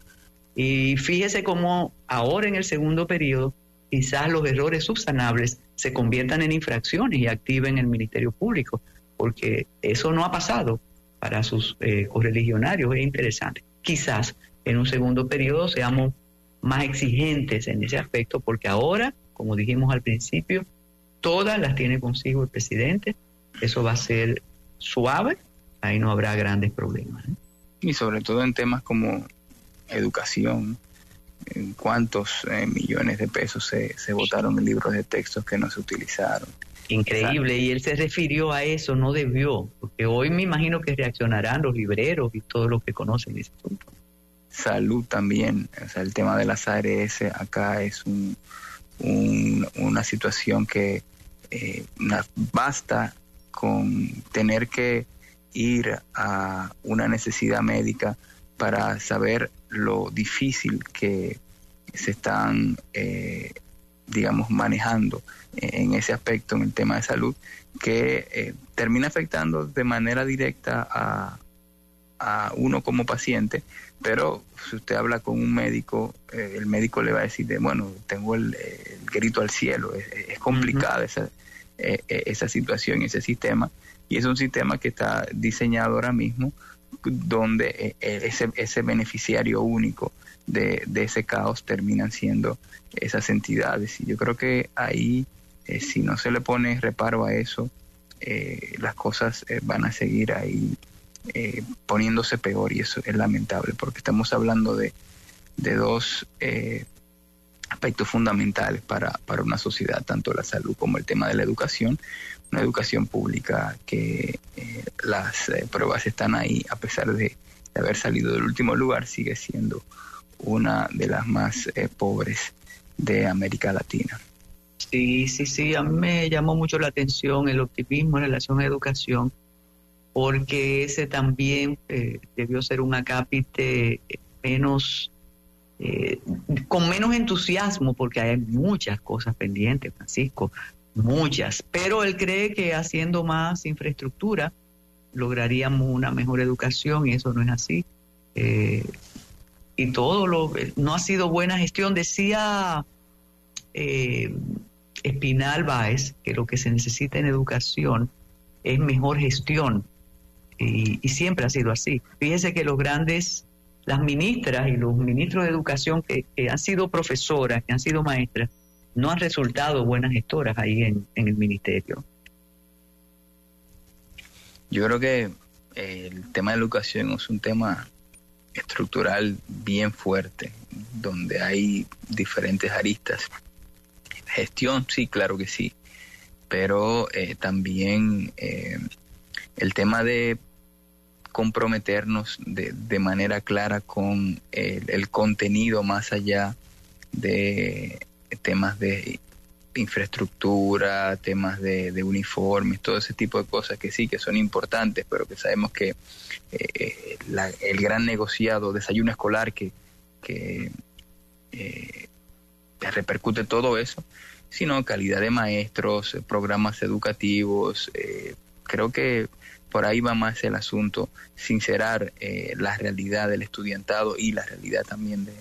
Y fíjese cómo ahora en el segundo periodo, quizás los errores subsanables se conviertan en infracciones y activen el Ministerio Público, porque eso no ha pasado para sus eh, correligionarios. Es interesante. Quizás en un segundo periodo seamos más exigentes en ese aspecto, porque ahora, como dijimos al principio, todas las tiene consigo el presidente. Eso va a ser suave, ahí no habrá grandes problemas. ¿eh? Y sobre todo en temas como educación, cuántos eh, millones de pesos se, se votaron en libros de textos que no se utilizaron. Increíble, y él se refirió a eso, no debió, porque hoy me imagino que reaccionarán los libreros y todos los que conocen ese punto. Salud también, o sea, el tema de las ARS acá es un, una situación que eh, basta con tener que ir a una necesidad médica para saber lo difícil que se están, eh, digamos, manejando en ese aspecto, en el tema de salud, que eh, termina afectando de manera directa a, a, uno como paciente, pero si usted habla con un médico, eh, el médico le va a decir, de, bueno, tengo el, grito al cielo, es, complicada esa, esa situación, ese sistema, y es un sistema que está diseñado ahora mismo donde eh, eh, ese, ese beneficiario único de, ese caos terminan siendo esas entidades. Y yo creo que ahí, eh, si no se le pone reparo a eso, las cosas van a seguir ahí poniéndose peor y eso es lamentable porque estamos hablando de, de dos aspectos fundamentales para, para una sociedad, tanto la salud como el tema de la educación, una educación pública que eh, las eh, pruebas están ahí, a pesar de, haber salido del último lugar, sigue siendo una de las más eh, pobres de América Latina. Sí, sí, sí, a mí me llamó mucho la atención el optimismo en relación a educación, porque ese también debió ser un acápite menos, con menos entusiasmo, porque hay muchas cosas pendientes, Francisco muchas, pero él cree que haciendo más infraestructura lograríamos una mejor educación y eso no es así. Eh, y todo lo no ha sido buena gestión. Decía eh, Espinal Báez que lo que se necesita en educación es mejor gestión y, siempre ha sido así. Fíjese que los grandes, las ministras y los ministros de educación que han sido profesoras, que han sido maestras, no han resultado buenas gestoras ahí en, el ministerio. Yo creo que eh, el tema de educación es un tema estructural bien fuerte, donde hay diferentes aristas. Gestión, sí, claro que sí, pero eh, también eh, el tema de comprometernos de, de manera clara con el contenido más allá de temas de infraestructura, temas de, uniformes, todo ese tipo de cosas que sí, que son importantes, pero que sabemos que eh, el gran negociado, desayuno escolar que, que eh, repercute todo eso, sino calidad de maestros, programas educativos, eh, creo que por ahí va más el asunto, sincerar la realidad del estudiantado y la realidad también de,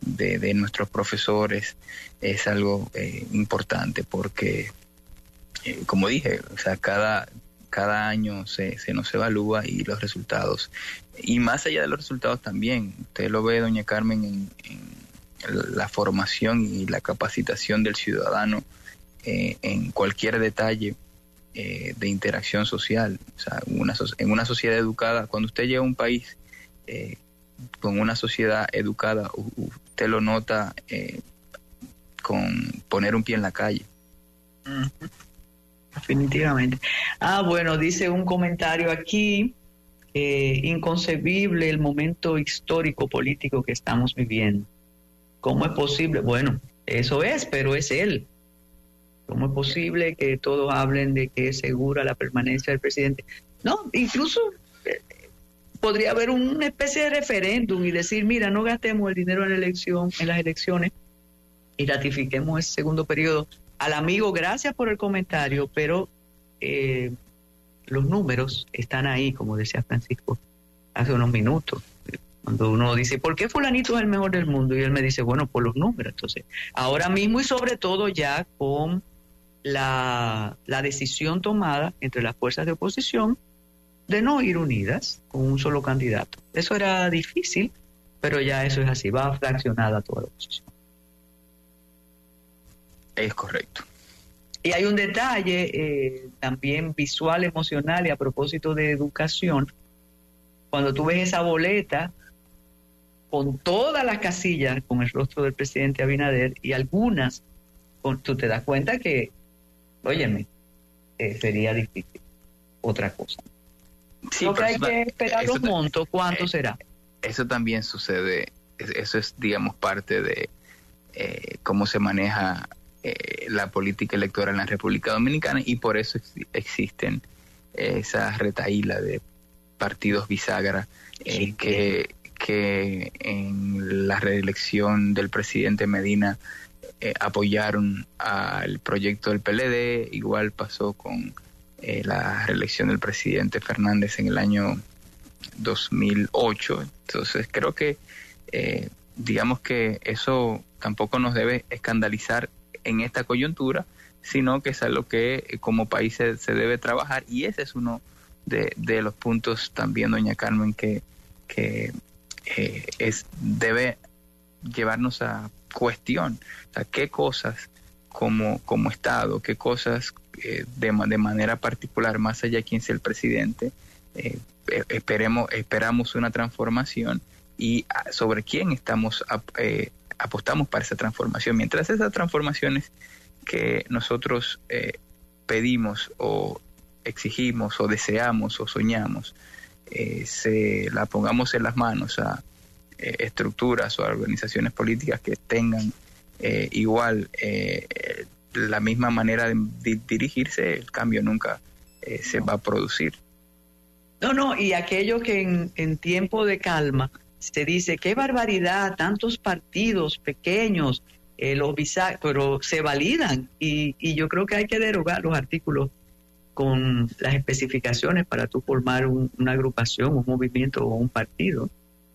de, nuestros profesores es algo eh, importante porque, eh, como dije, o sea, cada, cada año se, se nos evalúa y los resultados, y más allá de los resultados también, usted lo ve, doña Carmen, en, la formación y la capacitación del ciudadano eh, en cualquier detalle de interacción social. En una sociedad educada, cuando usted llega a un país con una sociedad educada, usted lo nota eh, con poner un pie en la calle. Definitivamente. Ah, bueno, dice un comentario aquí, eh, inconcebible el momento histórico político que estamos viviendo. ¿Cómo es posible? Bueno, eso es, pero es él. ¿Cómo es posible que todos hablen de que es segura la permanencia del presidente? No, incluso eh, podría haber una especie de referéndum y decir, mira, no gastemos el dinero en la elección, en las elecciones y ratifiquemos ese segundo periodo. Al amigo, gracias por el comentario, pero eh, los números están ahí, como decía Francisco hace unos minutos. Cuando uno dice, ¿por qué fulanito es el mejor del mundo? Y él me dice, bueno, por los números. Entonces, ahora mismo y sobre todo ya con la, la decisión tomada entre las fuerzas de oposición de no ir unidas con un solo candidato. Eso era difícil, pero ya eso es así, va fraccionada toda la oposición. Es correcto. Y hay un detalle eh, también visual, emocional y a propósito de educación. Cuando tú ves esa boleta con todas las casillas con el rostro del presidente Abinader y algunas, tú te das cuenta que, óyeme, eh, sería difícil otra cosa. Sí, Lo que hay que esperar los montos, ¿cuánto eh, será? Eso también sucede, eso es, digamos, parte de cómo se maneja eh, la política electoral en la República Dominicana y por eso existen esas retaílas de partidos bisagra eh, que, que en la reelección del presidente Medina eh, apoyaron al proyecto del PLD, igual pasó con la reelección del presidente Fernández en el año 2008. Entonces creo que digamos que eso tampoco nos debe escandalizar en esta coyuntura, sino que es algo que eh, como país se, debe trabajar y ese es uno de, los puntos también, doña Carmen, que, que eh, es, debe llevarnos a cuestión, o qué cosas como, como Estado, qué cosas eh, de, de, manera particular, más allá de quién sea el presidente, esperemos, esperamos una transformación y ah, sobre quién estamos apostamos para esa transformación. Mientras esas transformaciones que nosotros eh, pedimos o exigimos o deseamos o soñamos, eh, se la pongamos en las manos a eh, estructuras o a organizaciones políticas que tengan igual la misma manera de, dirigirse, el cambio nunca se va a producir. No, no, y aquello que en, tiempo de calma se dice, qué barbaridad, tantos partidos pequeños, eh, los pero se validan y, y, yo creo que hay que derogar los artículos con las especificaciones para tú formar una agrupación, un movimiento o un partido.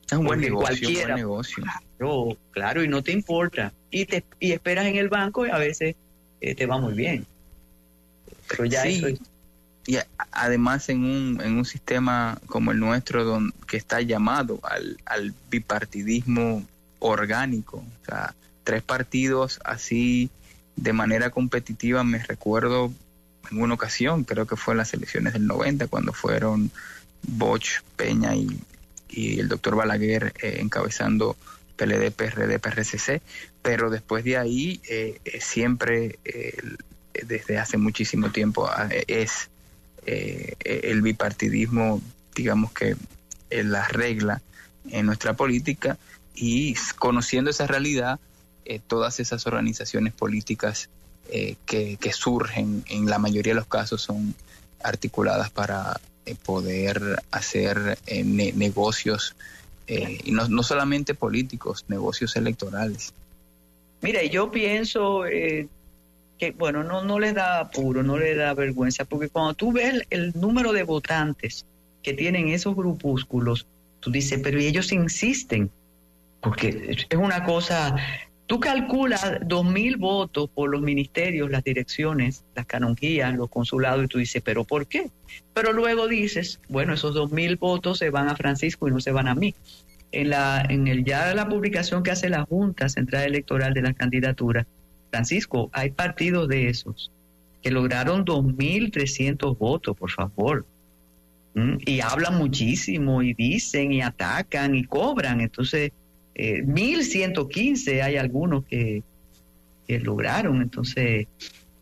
Es un buen negocio, cualquiera, buen negocio. Claro, claro, y no te importa. Y, te, y esperas en el banco y a veces eh, te va muy bien. Pero ya eso es y además en un, en un sistema como el nuestro don, que está llamado al, al bipartidismo orgánico, o sea, tres partidos así de manera competitiva, me recuerdo en una ocasión, creo que fue en las elecciones del 90, cuando fueron Bosch, Peña y, el doctor Balaguer eh, encabezando PLD, PRD, PRCC, pero después de ahí eh, eh, siempre, desde hace muchísimo tiempo, es eh, el bipartidismo, digamos que es la regla en nuestra política y conociendo esa realidad, eh, todas esas organizaciones políticas eh, que, surgen en la mayoría de los casos son articuladas para poder hacer negocios y no, no, solamente políticos, negocios electorales. Mira, yo pienso, que, bueno, no, no les da apuro, no les da vergüenza, porque cuando tú ves el, número de votantes que tienen esos grupúsculos, tú dices, pero ellos insisten, porque es una cosa, tú calculas dos mil votos por los ministerios, las direcciones, las canonjías, los consulados, y tú dices, pero ¿por qué? Pero luego dices, bueno, esos dos mil votos se van a Francisco y no se van a mí. En, la, en el ya la publicación que hace la Junta Central Electoral de las candidaturas, Francisco, hay partidos de esos que lograron 2.300 votos, por favor. ¿Mm? Y hablan muchísimo y dicen y atacan y cobran. Entonces, eh, 1.115 hay algunos que, que lograron. Entonces,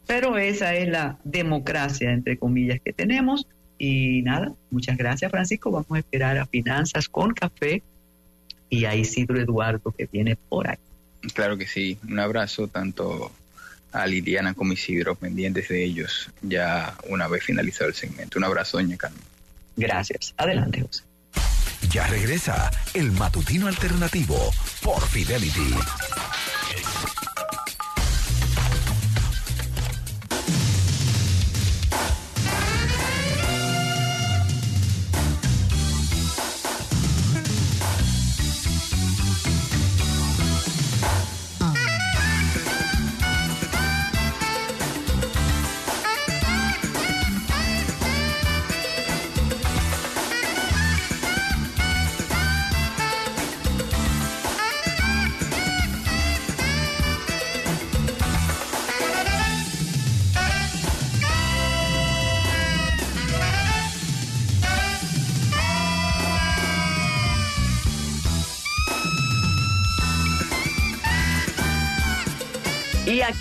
pero esa es la democracia, entre comillas, que tenemos. Y nada, muchas gracias Francisco. Vamos a esperar a Finanzas con Café y a Isidro Eduardo que viene por ahí. Claro que sí, un abrazo tanto a Liliana como Isidro, pendientes de ellos ya una vez finalizado el segmento. Un abrazo, doña Carmen. Gracias. Adelante, José. Ya regresa el matutino alternativo por Fidelity.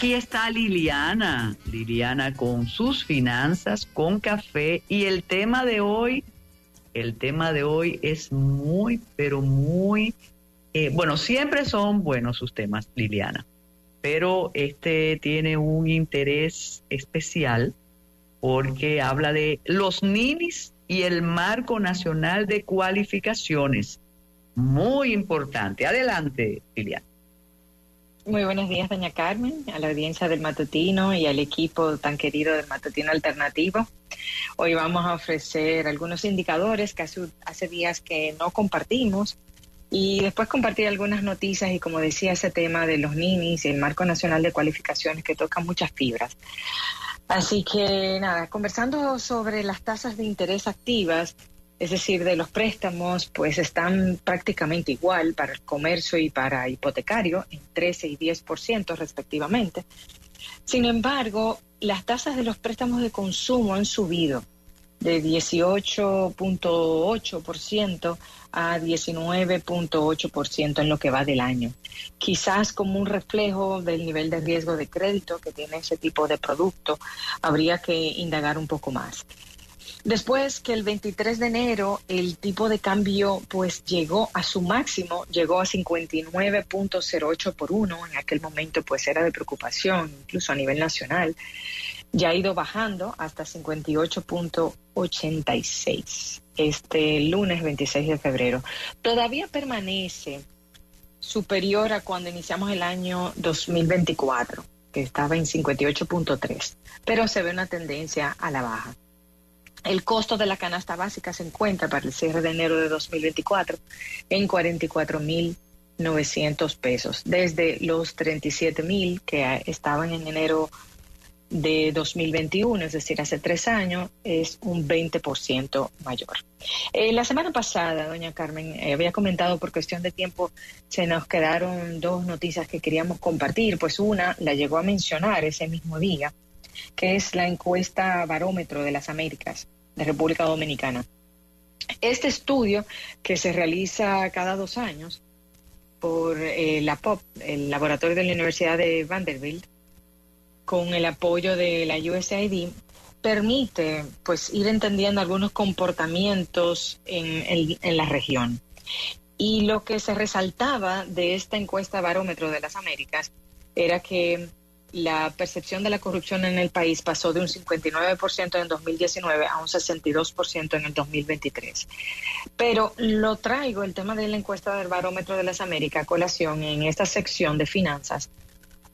Aquí está Liliana, Liliana con sus finanzas, con café. Y el tema de hoy, el tema de hoy es muy, pero muy, eh, bueno, siempre son buenos sus temas, Liliana, pero este tiene un interés especial porque habla de los ninis y el marco nacional de cualificaciones. Muy importante. Adelante, Liliana. Muy buenos días, doña Carmen, a la audiencia del Matutino y al equipo tan querido del Matutino Alternativo. Hoy vamos a ofrecer algunos indicadores que hace, días que no compartimos y después compartir algunas noticias y como decía ese tema de los ninis y el marco nacional de cualificaciones que toca muchas fibras. Así que nada, conversando sobre las tasas de interés activas, es decir, de los préstamos, pues están prácticamente igual para el comercio y para hipotecario, en 13 y 10% respectivamente. Sin embargo, las tasas de los préstamos de consumo han subido de 18.8% a 19.8% en lo que va del año. Quizás como un reflejo del nivel de riesgo de crédito que tiene ese tipo de producto, habría que indagar un poco más. Después que el 23 de enero el tipo de cambio pues llegó a su máximo, llegó a 59.08 por uno, en aquel momento pues era de preocupación, incluso a nivel nacional, ya ha ido bajando hasta 58.86 este lunes 26 de febrero. Todavía permanece superior a cuando iniciamos el año 2024, que estaba en 58.3, pero se ve una tendencia a la baja. El costo de la canasta básica se encuentra para el cierre de enero de 2024 en 44.900 pesos, desde los 37.000 que estaban en enero de 2021, es decir, hace tres años, es un 20% mayor. Eh, la semana pasada, doña Carmen, eh, había comentado por cuestión de tiempo, se nos quedaron dos noticias que queríamos compartir, pues una la llegó a mencionar ese mismo día, que es la encuesta Barómetro de las Américas de República Dominicana. Este estudio, que se realiza cada dos años por eh, la POP, el laboratorio de la Universidad de Vanderbilt, con el apoyo de la USAID, permite pues ir entendiendo algunos comportamientos en, en la región. Y lo que se resaltaba de esta encuesta barómetro de las Américas era que la percepción de la corrupción en el país pasó de un 59% en 2019 a un 62% en el 2023. Pero lo traigo, el tema de la encuesta del barómetro de las Américas, colación en esta sección de finanzas,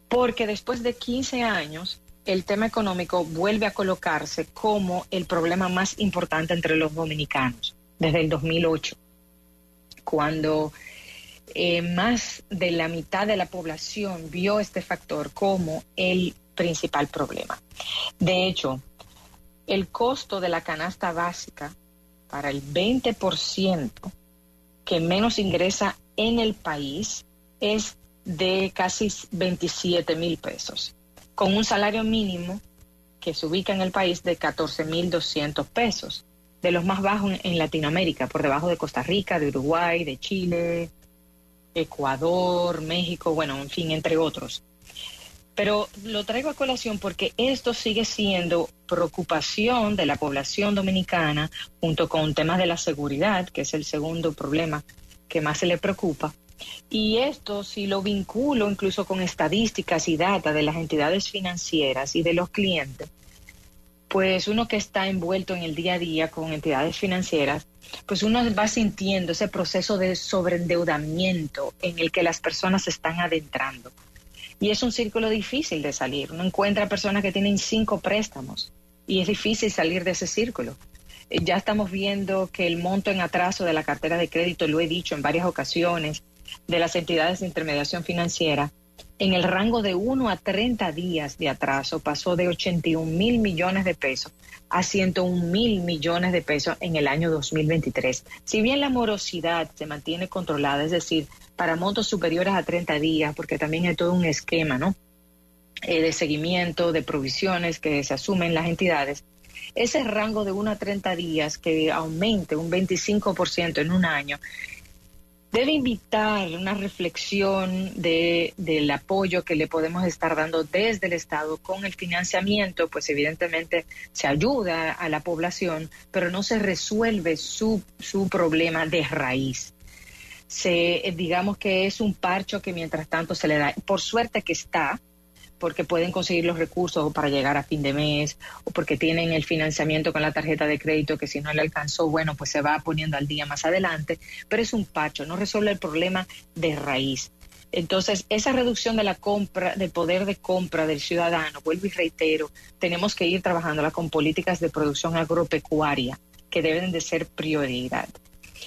porque después de 15 años, el tema económico vuelve a colocarse como el problema más importante entre los dominicanos, desde el 2008, cuando eh, más de la mitad de la población vio este factor como el principal problema. De hecho, el costo de la canasta básica para el 20% que menos ingresa en el país es de casi 27 mil pesos, con un salario mínimo que se ubica en el país de 14 mil 200 pesos, de los más bajos en Latinoamérica, por debajo de Costa Rica, de Uruguay, de Chile, Ecuador, México, bueno, en fin, entre otros. Pero lo traigo a colación porque esto sigue siendo preocupación de la población dominicana junto con temas de la seguridad, que es el segundo problema que más se le preocupa, Y esto, si lo vinculo incluso con estadísticas y data de las entidades financieras y de los clientes, pues uno que está envuelto en el día a día con entidades financieras, pues uno va sintiendo ese proceso de sobreendeudamiento en el que las personas se están adentrando. Y es un círculo difícil de salir. Uno encuentra personas que tienen cinco préstamos y es difícil salir de ese círculo. Eh, ya estamos viendo que el monto en atraso de la cartera de crédito, lo he dicho en varias ocasiones, de las entidades de intermediación financiera, en el rango de 1 a 30 días de atraso pasó de 81 mil millones de pesos a 101 mil millones de pesos en el año 2023. Si bien la morosidad se mantiene controlada, es decir, para montos superiores a 30 días, porque también hay todo un esquema, ¿no? Eh, de seguimiento, de provisiones que se asumen las entidades, ese rango de 1 a 30 días que aumente un 25% en un año debe invitar una reflexión de, del apoyo que le podemos estar dando desde el Estado con el financiamiento, pues evidentemente se ayuda a la población, pero no se resuelve su, su problema de raíz. Se, digamos que es un parcho que mientras tanto se le da, por suerte que está, porque pueden conseguir los recursos para llegar a fin de mes o porque tienen el financiamiento con la tarjeta de crédito que si no le alcanzó, bueno, pues se va poniendo al día más adelante, pero es un pacho, no resuelve el problema de raíz. Entonces, esa reducción de la compra, del poder de compra del ciudadano, vuelvo y reitero, tenemos que ir trabajándola con políticas de producción agropecuaria que deben de ser prioridad.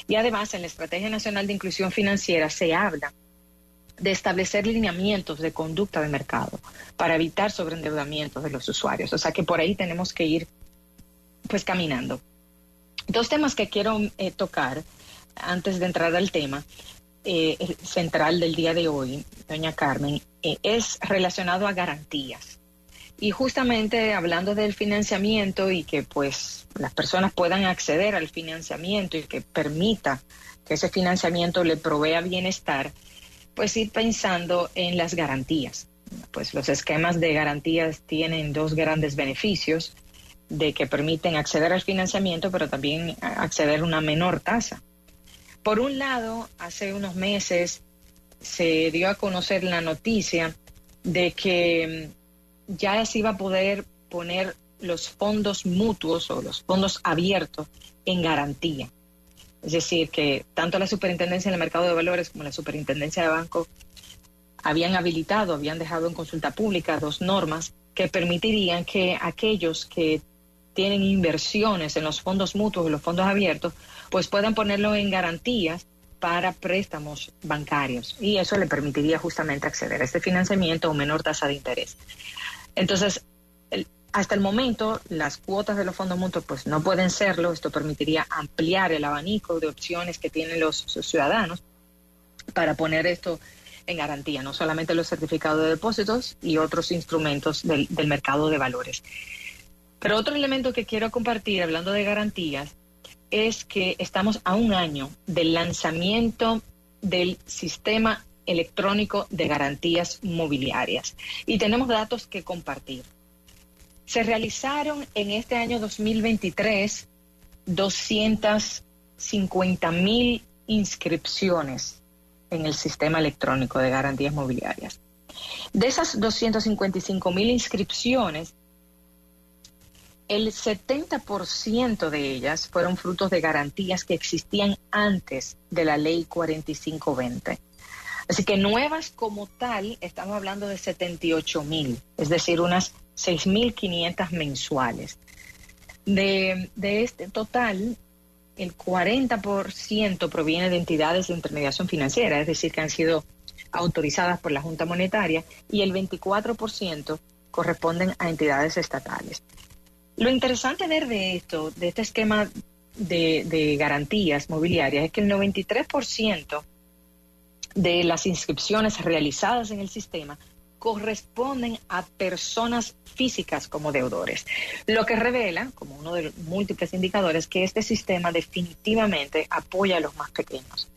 Y además, en la Estrategia Nacional de Inclusión Financiera se habla de establecer lineamientos de conducta de mercado para evitar sobreendeudamientos de los usuarios. O sea que por ahí tenemos que ir pues caminando. Dos temas que quiero eh, tocar antes de entrar al tema eh, central del día de hoy, doña Carmen, eh, es relacionado a garantías. Y justamente hablando del financiamiento y que pues las personas puedan acceder al financiamiento y que permita que ese financiamiento le provea bienestar, pues ir pensando en las garantías. Pues los esquemas de garantías tienen dos grandes beneficios de que permiten acceder al financiamiento, pero también acceder a una menor tasa. Por un lado, hace unos meses se dio a conocer la noticia de que mm, ya se iba a poder poner los fondos mutuos o los fondos abiertos en garantía. Es decir, que tanto la Superintendencia del Mercado de Valores como la Superintendencia de Banco habían habilitado, habían dejado en consulta pública dos normas que permitirían que aquellos que tienen inversiones en los fondos mutuos y los fondos abiertos, pues puedan ponerlo en garantías para préstamos bancarios. Y eso le permitiría justamente acceder a este financiamiento o menor tasa de interés. Entonces, hasta el momento, las cuotas de los fondos mutuos pues no pueden serlo. Esto permitiría ampliar el abanico de opciones que tienen los ciudadanos para poner esto en garantía, no solamente los certificados de depósitos y otros instrumentos del, del mercado de valores. Pero otro elemento que quiero compartir, hablando de garantías, es que estamos a un año del lanzamiento del sistema electrónico de garantías mobiliarias y tenemos datos que compartir. Se realizaron en este año 2023 250 mil inscripciones en el sistema electrónico de garantías mobiliarias. De esas 255 mil inscripciones, el 70% de ellas fueron frutos de garantías que existían antes de la ley 4520. Así que nuevas como tal, estamos hablando de 78 mil, es decir, unas 6.500 mensuales. De, de este total, el 40% proviene de entidades de intermediación financiera, es decir, que han sido autorizadas por la Junta Monetaria, y el 24% corresponden a entidades estatales. Lo interesante ver de esto, de este esquema de, de garantías mobiliarias, es que el 93% de las inscripciones realizadas en el sistema corresponden a personas físicas como deudores, lo que revela, como uno de los múltiples indicadores, que este sistema definitivamente apoya a los más pequeños.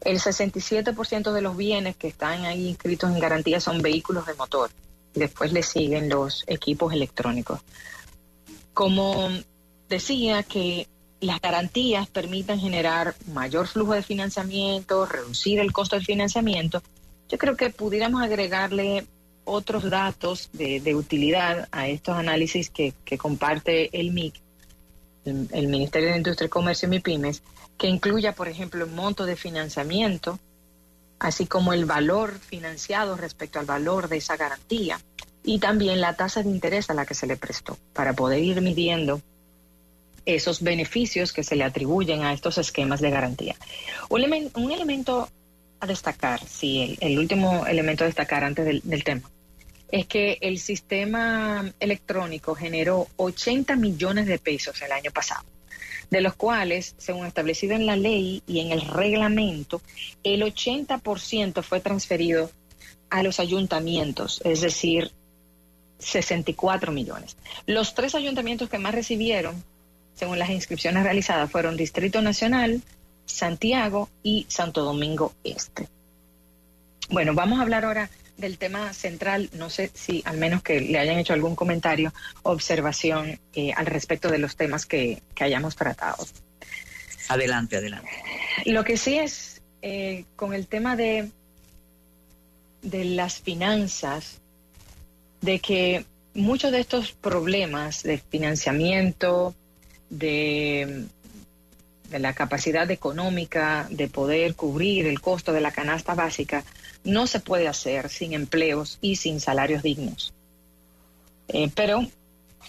El 67% de los bienes que están ahí inscritos en garantía son vehículos de motor. Después le siguen los equipos electrónicos. Como decía que las garantías permitan generar mayor flujo de financiamiento, reducir el costo del financiamiento, yo creo que pudiéramos agregarle otros datos de, utilidad a estos análisis que, comparte el MIC, el, Ministerio de Industria, Comercio y MIPIMES, que incluya, por ejemplo, el monto de financiamiento, así como el valor financiado respecto al valor de esa garantía y también la tasa de interés a la que se le prestó, para poder ir midiendo esos beneficios que se le atribuyen a estos esquemas de garantía. Un, elemento a destacar, sí, el, último elemento a destacar antes del, tema, es que el sistema electrónico generó 80 millones de pesos el año pasado, de los cuales, según establecido en la ley y en el reglamento, el 80% fue transferido a los ayuntamientos, es decir, 64 millones. Los tres ayuntamientos que más recibieron, según las inscripciones realizadas, fueron Distrito Nacional, Santiago y Santo Domingo Este. Bueno, vamos a hablar ahora del tema central. No sé si al menos que le hayan hecho algún comentario, observación eh, al respecto de los temas que, hayamos tratado. Adelante, adelante. Lo que sí es eh, con el tema de, de las finanzas, de que muchos de estos problemas de financiamiento, de, la capacidad económica de poder cubrir el costo de la canasta básica, no se puede hacer sin empleos y sin salarios dignos. Eh, pero,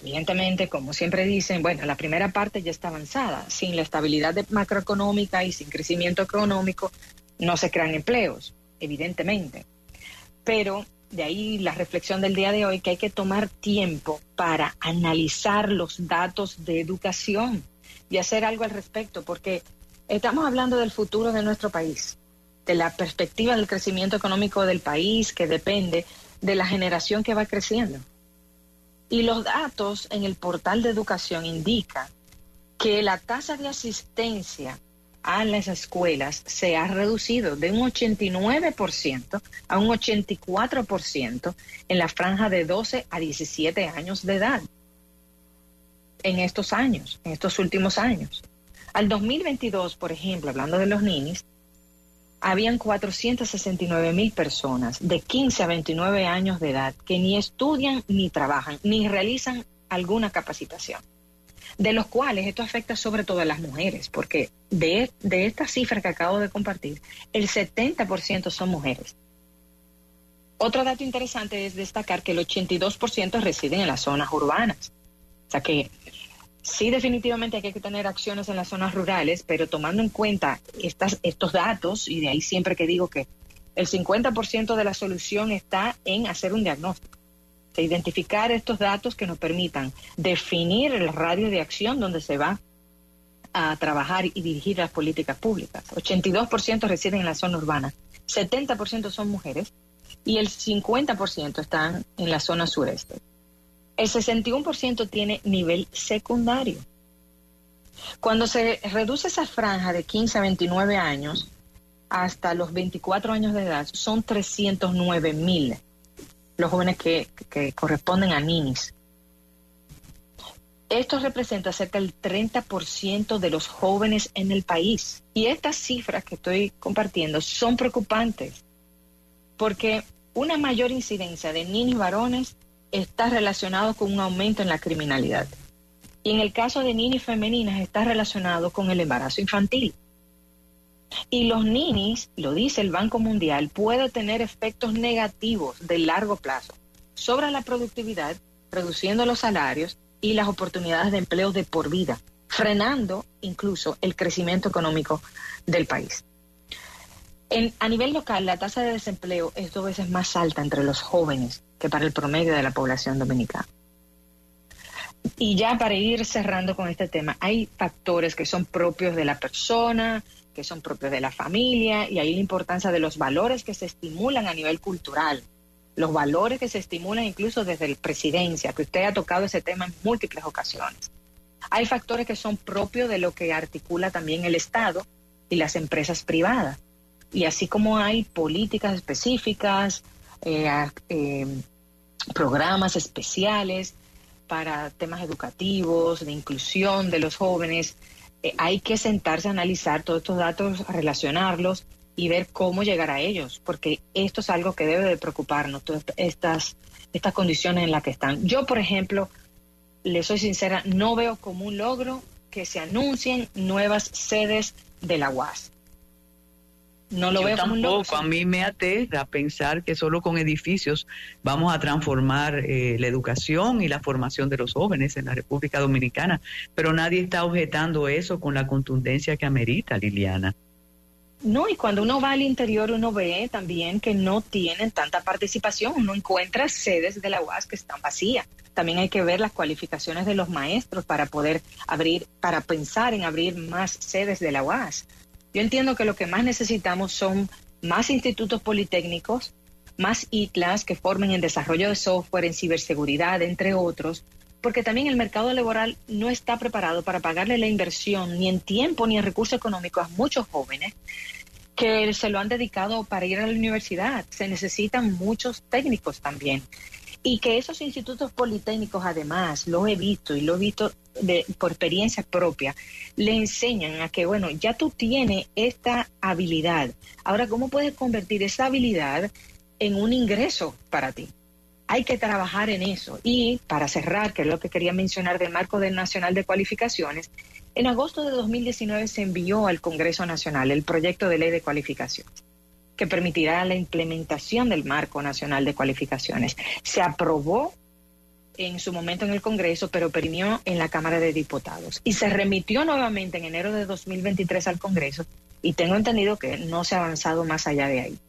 evidentemente, como siempre dicen, bueno, la primera parte ya está avanzada. Sin la estabilidad macroeconómica y sin crecimiento económico, no se crean empleos, evidentemente. Pero de ahí la reflexión del día de hoy, que hay que tomar tiempo para analizar los datos de educación y hacer algo al respecto, porque estamos hablando del futuro de nuestro país, de la perspectiva del crecimiento económico del país, que depende de la generación que va creciendo. Y los datos en el portal de educación indican que la tasa de asistencia a las escuelas se ha reducido de un 89% a un 84% en la franja de 12 a 17 años de edad. En estos años, en estos últimos años. Al 2022, por ejemplo, hablando de los ninis, habían 469 mil personas de 15 a 29 años de edad que ni estudian ni trabajan ni realizan alguna capacitación de los cuales esto afecta sobre todo a las mujeres, porque de, de esta cifra que acabo de compartir, el 70% son mujeres. Otro dato interesante es destacar que el 82% residen en las zonas urbanas. O sea que sí definitivamente hay que tener acciones en las zonas rurales, pero tomando en cuenta estas, estos datos, y de ahí siempre que digo que el 50% de la solución está en hacer un diagnóstico identificar estos datos que nos permitan definir el radio de acción donde se va a trabajar y dirigir las políticas públicas. 82% residen en la zona urbana, 70% son mujeres y el 50% están en la zona sureste. El 61% tiene nivel secundario. Cuando se reduce esa franja de 15 a 29 años hasta los 24 años de edad, son 309 mil los jóvenes que, corresponden a ninis. Esto representa cerca del 30% de los jóvenes en el país. Y estas cifras que estoy compartiendo son preocupantes porque una mayor incidencia de niños varones está relacionado con un aumento en la criminalidad. Y en el caso de niñas femeninas está relacionado con el embarazo infantil. Y los ninis, lo dice el Banco Mundial, puede tener efectos negativos de largo plazo sobre la productividad, reduciendo los salarios y las oportunidades de empleo de por vida, frenando incluso el crecimiento económico del país. a nivel local, la tasa de desempleo es dos veces más alta entre los jóvenes que para el promedio de la población dominicana. Y ya para ir cerrando con este tema, hay factores que son propios de la persona, que son propios de la familia y ahí la importancia de los valores que se estimulan a nivel cultural, los valores que se estimulan incluso desde la presidencia, que usted ha tocado ese tema en múltiples ocasiones. Hay factores que son propios de lo que articula también el Estado y las empresas privadas. Y así como hay políticas específicas, eh, eh, programas especiales para temas educativos, de inclusión de los jóvenes, eh, hay que sentarse a analizar todos estos datos, relacionarlos y ver cómo llegar a ellos, porque esto es algo que debe de preocuparnos, todas estas, estas condiciones en las que están. Yo, por ejemplo, le soy sincera, no veo como un logro que se anuncien nuevas sedes de la UAS. No lo veo tampoco. A mí me aterra pensar que solo con edificios vamos a transformar eh, la educación y la formación de los jóvenes en la República Dominicana. Pero nadie está objetando eso con la contundencia que amerita, Liliana. No, y cuando uno va al interior uno ve también que no tienen tanta participación, uno encuentra sedes de la UAS que están vacías. También hay que ver las cualificaciones de los maestros para poder abrir, para pensar en abrir más sedes de la UAS. Yo entiendo que lo que más necesitamos son más institutos politécnicos, más ITLAS que formen en desarrollo de software, en ciberseguridad, entre otros, porque también el mercado laboral no está preparado para pagarle la inversión ni en tiempo ni en recursos económicos a muchos jóvenes que se lo han dedicado para ir a la universidad. Se necesitan muchos técnicos también. Y que esos institutos politécnicos, además, lo he visto y lo he visto de, por experiencia propia, le enseñan a que, bueno, ya tú tienes esta habilidad. Ahora, ¿cómo puedes convertir esa habilidad en un ingreso para ti? Hay que trabajar en eso. Y para cerrar, que es lo que quería mencionar del marco del Nacional de Cualificaciones, en agosto de 2019 se envió al Congreso Nacional el proyecto de ley de cualificaciones que permitirá la implementación del marco nacional de cualificaciones. Se aprobó en su momento en el Congreso, pero perimió en la Cámara de Diputados. Y se remitió nuevamente en enero de 2023 al Congreso y tengo entendido que no se ha avanzado más allá de ahí.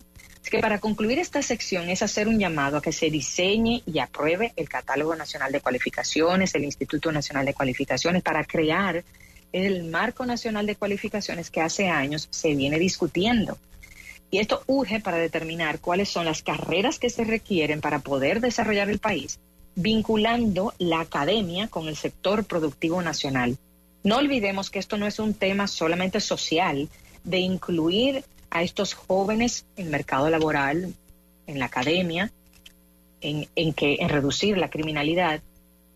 Así que para concluir esta sección es hacer un llamado a que se diseñe y apruebe el Catálogo Nacional de Cualificaciones, el Instituto Nacional de Cualificaciones, para crear el Marco Nacional de Cualificaciones que hace años se viene discutiendo. Y esto urge para determinar cuáles son las carreras que se requieren para poder desarrollar el país, vinculando la academia con el sector productivo nacional. No olvidemos que esto no es un tema solamente social, de incluir a estos jóvenes en el mercado laboral, en la academia, en, que, en reducir la criminalidad.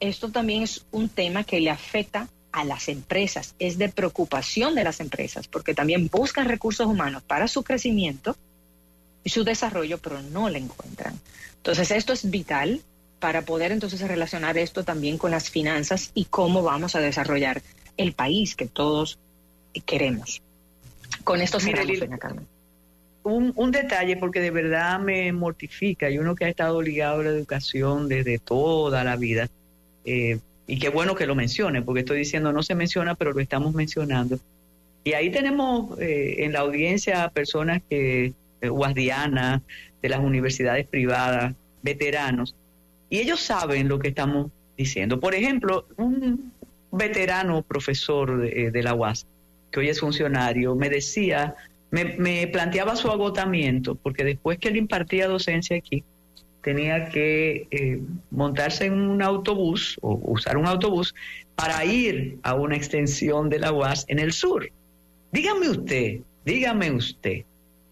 Esto también es un tema que le afecta a las empresas, es de preocupación de las empresas, porque también buscan recursos humanos para su crecimiento y su desarrollo, pero no le encuentran. Entonces, esto es vital para poder entonces relacionar esto también con las finanzas y cómo vamos a desarrollar el país que todos queremos. Con esto cerramos, doña Carmen. Un, un, detalle, porque de verdad me mortifica, y uno que ha estado ligado a la educación desde toda la vida, eh, y qué bueno que lo mencione, porque estoy diciendo no se menciona, pero lo estamos mencionando. Y ahí tenemos eh, en la audiencia personas que, eh, de las universidades privadas, veteranos, y ellos saben lo que estamos diciendo. Por ejemplo, un veterano profesor de, eh, de la UAS, que hoy es funcionario, me decía, me, me planteaba su agotamiento, porque después que él impartía docencia aquí, tenía que eh, montarse en un autobús o usar un autobús para ir a una extensión de la UAS en el sur. Dígame usted, dígame usted,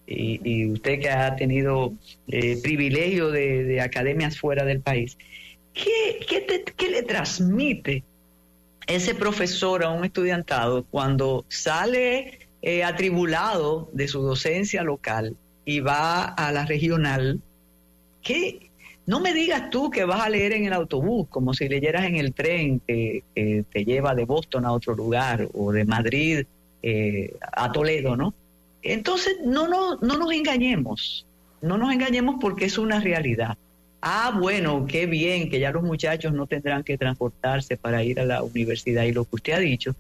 y, usted que ha tenido eh, privilegio de, academias fuera del país, ¿qué, qué, le transmite ese profesor a un estudiantado cuando sale eh, atribulado de su docencia local y va a la regional? ¿Qué, no me digas tú que vas a leer en el autobús, como si leyeras en el tren que, te lleva de Boston a otro lugar o de Madrid eh, a Toledo, ¿no? Entonces, no, no, no nos engañemos, no nos engañemos porque es una realidad. Ah, bueno, qué bien que ya los muchachos no tendrán que transportarse para ir a la universidad y lo que usted ha dicho.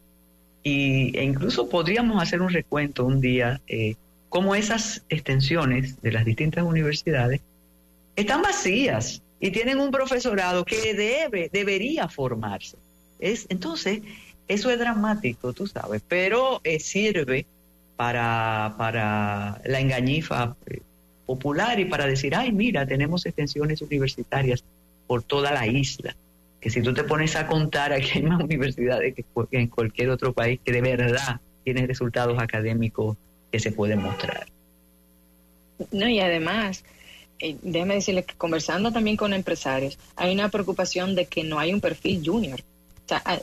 Y, e incluso podríamos hacer un recuento un día, eh, como esas extensiones de las distintas universidades están vacías y tienen un profesorado que debe, debería formarse. Es, entonces, eso es dramático, tú sabes, pero eh, sirve para, para la engañifa eh, popular y para decir, ay, mira, tenemos extensiones universitarias por toda la isla. Que si tú te pones a contar, aquí hay más universidades que en cualquier otro país que de verdad tienen resultados académicos que se pueden mostrar. No, y además, eh, déjeme decirle que conversando también con empresarios, hay una preocupación de que no hay un perfil junior.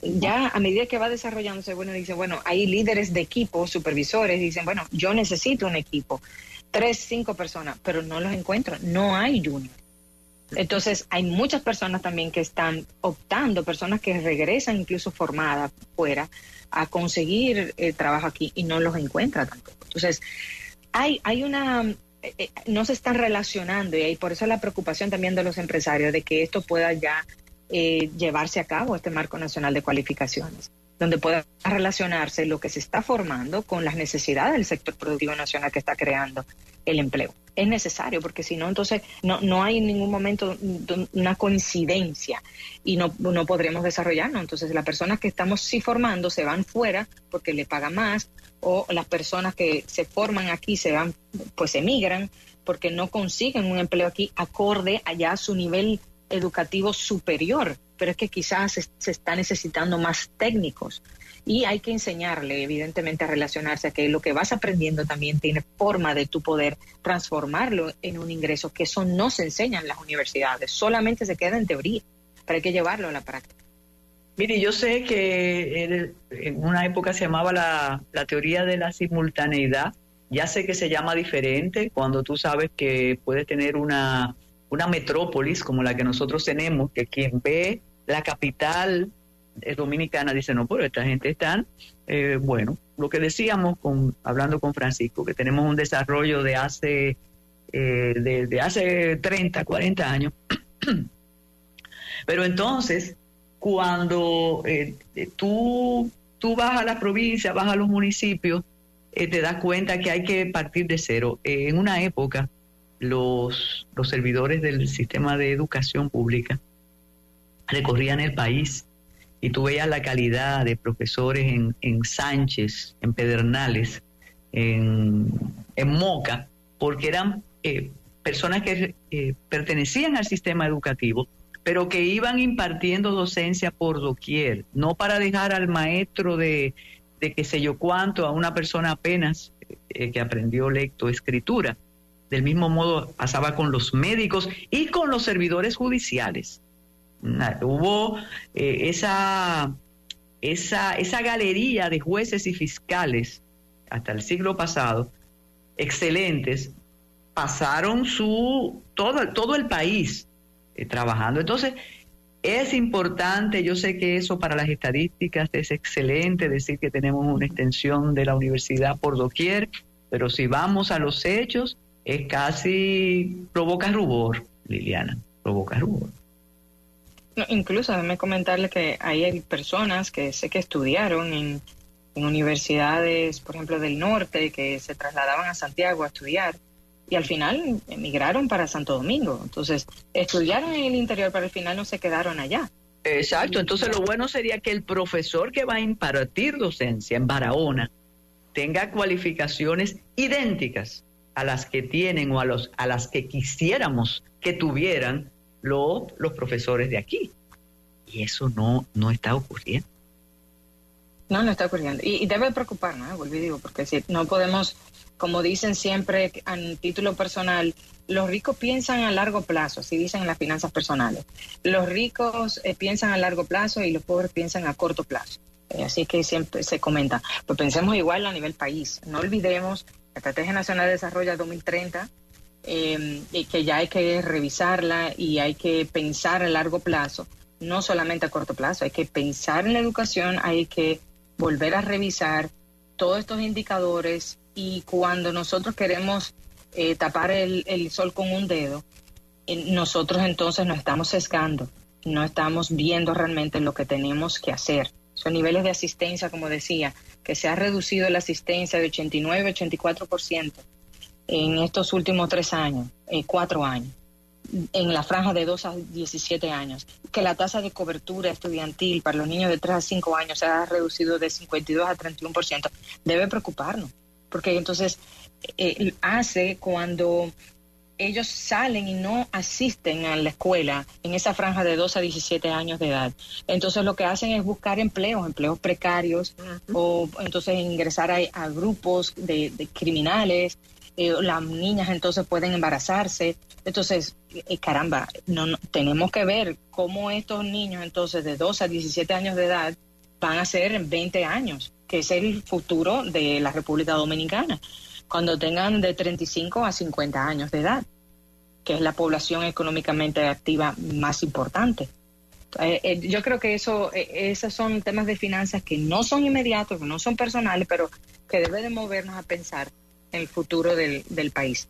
ya a medida que va desarrollándose, bueno, dice, bueno, hay líderes de equipo, supervisores, dicen, bueno, yo necesito un equipo, tres, cinco personas, pero no los encuentro, no hay junior. Entonces, hay muchas personas también que están optando, personas que regresan incluso formadas fuera, a conseguir el eh, trabajo aquí y no los encuentra tampoco. Entonces, hay, hay una, eh, eh, no se están relacionando y por eso la preocupación también de los empresarios de que esto pueda ya llevarse a cabo, este marco nacional de cualificaciones donde pueda relacionarse lo que se está formando con las necesidades del sector productivo nacional que está creando el empleo. Es necesario porque si no, entonces no, no hay en ningún momento una coincidencia y no, no podremos desarrollarnos. Entonces las personas que estamos sí formando se van fuera porque le pagan más o las personas que se forman aquí se van, pues emigran porque no consiguen un empleo aquí acorde allá a su nivel educativo superior pero es que quizás se, está necesitando más técnicos. Y hay que enseñarle, evidentemente, a relacionarse a que lo que vas aprendiendo también tiene forma de tu poder transformarlo en un ingreso, que eso no se enseña en las universidades, solamente se queda en teoría, pero hay que llevarlo a la práctica. Mire, yo sé que en una época se llamaba la, la teoría de la simultaneidad, ya sé que se llama diferente cuando tú sabes que puedes tener una, una metrópolis como la que nosotros tenemos, que quien ve la capital dominicana dice, no, pero esta gente está, eh, bueno, lo que decíamos con, hablando con Francisco, que tenemos un desarrollo de hace, eh, hace 30, 40 años. pero entonces, cuando eh, tú, tú vas a la provincia, vas a los municipios, te das cuenta que hay que partir de cero. en una época, los, los servidores del sistema de educación pública recorrían el país y tú veías la calidad de profesores en, en Sánchez, en Pedernales, en, en Moca, porque eran eh, personas que eh, pertenecían al sistema educativo, pero que iban impartiendo docencia por doquier, no para dejar al maestro de, de qué sé yo cuánto, a una persona apenas eh, que aprendió lecto escritura. Del mismo modo pasaba con los médicos y con los servidores judiciales hubo eh, esa, esa, esa galería de jueces y fiscales hasta el siglo pasado, excelentes, pasaron su todo, todo el país eh, trabajando. Entonces, es importante, yo sé que eso para las estadísticas es excelente, decir que tenemos una extensión de la universidad por doquier, pero si vamos a los hechos, es casi, provoca rubor, Liliana, provoca rubor incluso déjame comentarle que hay personas que sé que estudiaron en, universidades, por ejemplo, del norte, que se trasladaban a Santiago a estudiar y al final emigraron para Santo Domingo. Entonces, estudiaron en el interior, pero al final no se quedaron allá. Exacto, entonces lo bueno sería que el profesor que va a impartir docencia en Barahona tenga cualificaciones idénticas a las que tienen o a, los, a las que quisiéramos que tuvieran los profesores de aquí. Y eso no, no está ocurriendo. No, no está ocurriendo. Y, debe preocuparnos, ¿eh? volví porque si no podemos, como dicen siempre en título personal, los ricos piensan a largo plazo, así dicen en las finanzas personales. Los ricos eh, piensan a largo plazo y los pobres piensan a corto plazo. Eh, así que siempre se comenta. Pues pensemos igual a nivel país. No olvidemos la Estrategia Nacional de Desarrollo 2030 eh, y que ya hay que revisarla y hay que pensar a largo plazo, no solamente a corto plazo, hay que pensar en la educación, hay que volver a revisar todos estos indicadores y cuando nosotros queremos eh, tapar el, sol con un dedo, nosotros entonces nos estamos sesgando, no estamos viendo realmente lo que tenemos que hacer. Son niveles de asistencia, como decía, que se ha reducido la asistencia de 89 84% en estos últimos tres años, eh, cuatro años, en la franja de 2 a 17 años, que la tasa de cobertura estudiantil para los niños de 3 a 5 años se ha reducido de 52 a 31%, debe preocuparnos, porque entonces eh, hace cuando ellos salen y no asisten a la escuela en esa franja de 2 a 17 años de edad. Entonces lo que hacen es buscar empleos, empleos precarios, o entonces ingresar a, grupos de criminales, eh, las niñas entonces pueden embarazarse. Entonces, eh, caramba, no, tenemos que ver cómo estos niños entonces de 12 a 17 años de edad van a ser en 20 años, que es el futuro de la República Dominicana, cuando tengan de 35 a 50 años de edad, que es la población económicamente activa más importante. Eh, yo creo que eso, esos son temas de finanzas que no son inmediatos, no son personales, pero que debe de movernos a pensar el futuro del, del país.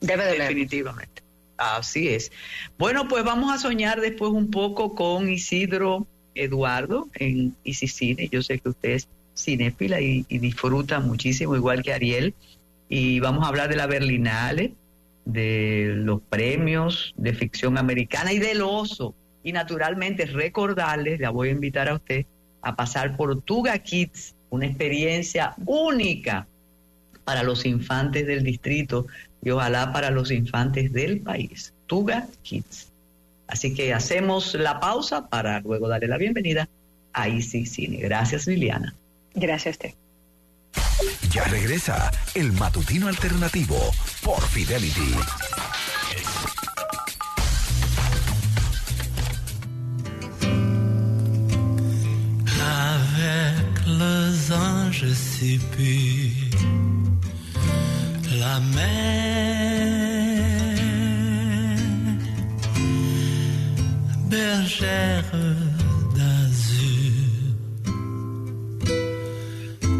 Debe de Definitivamente. Así es. Bueno, pues vamos a soñar después un poco con Isidro Eduardo en Isicine. Yo sé que usted es cinéfila y, disfruta muchísimo, igual que Ariel. Y vamos a hablar de la Berlinale, de los premios de ficción americana y del oso. Y naturalmente recordarles, la voy a invitar a usted a pasar por Tuga Kids, una experiencia única para los infantes del distrito y ojalá para los infantes del país. Tuga Kids. Así que hacemos la pausa para luego darle la bienvenida a Easy Cine. Gracias, Liliana. Gracias a usted. Ya regresa el matutino alternativo por Fidelity. Anges la mer, bergère.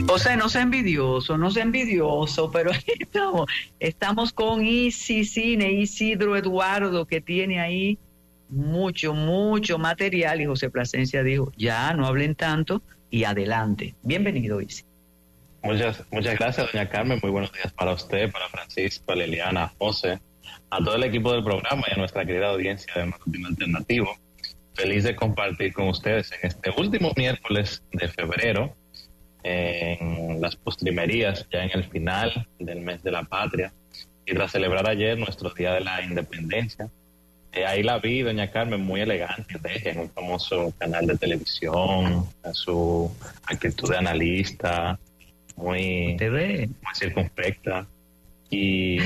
O sea, no sea envidioso, no sea envidioso, pero estamos, estamos con Isi Cine, Isidro Eduardo, que tiene ahí mucho, mucho material. Y José Plasencia dijo, ya no hablen tanto y adelante. Bienvenido, Isi. Muchas, muchas gracias, doña Carmen. Muy buenos días para usted, para Francisco, Liliana, José, a todo el equipo del programa y a nuestra querida audiencia de Marketing Alternativo. Feliz de compartir con ustedes en este último miércoles de febrero, en las postrimerías, ya en el final del mes de la patria, y tras celebrar ayer nuestro Día de la Independencia. Eh, ahí la vi, doña Carmen, muy elegante, en un famoso canal de televisión, a su actitud de analista, muy, muy circunspecta. Y,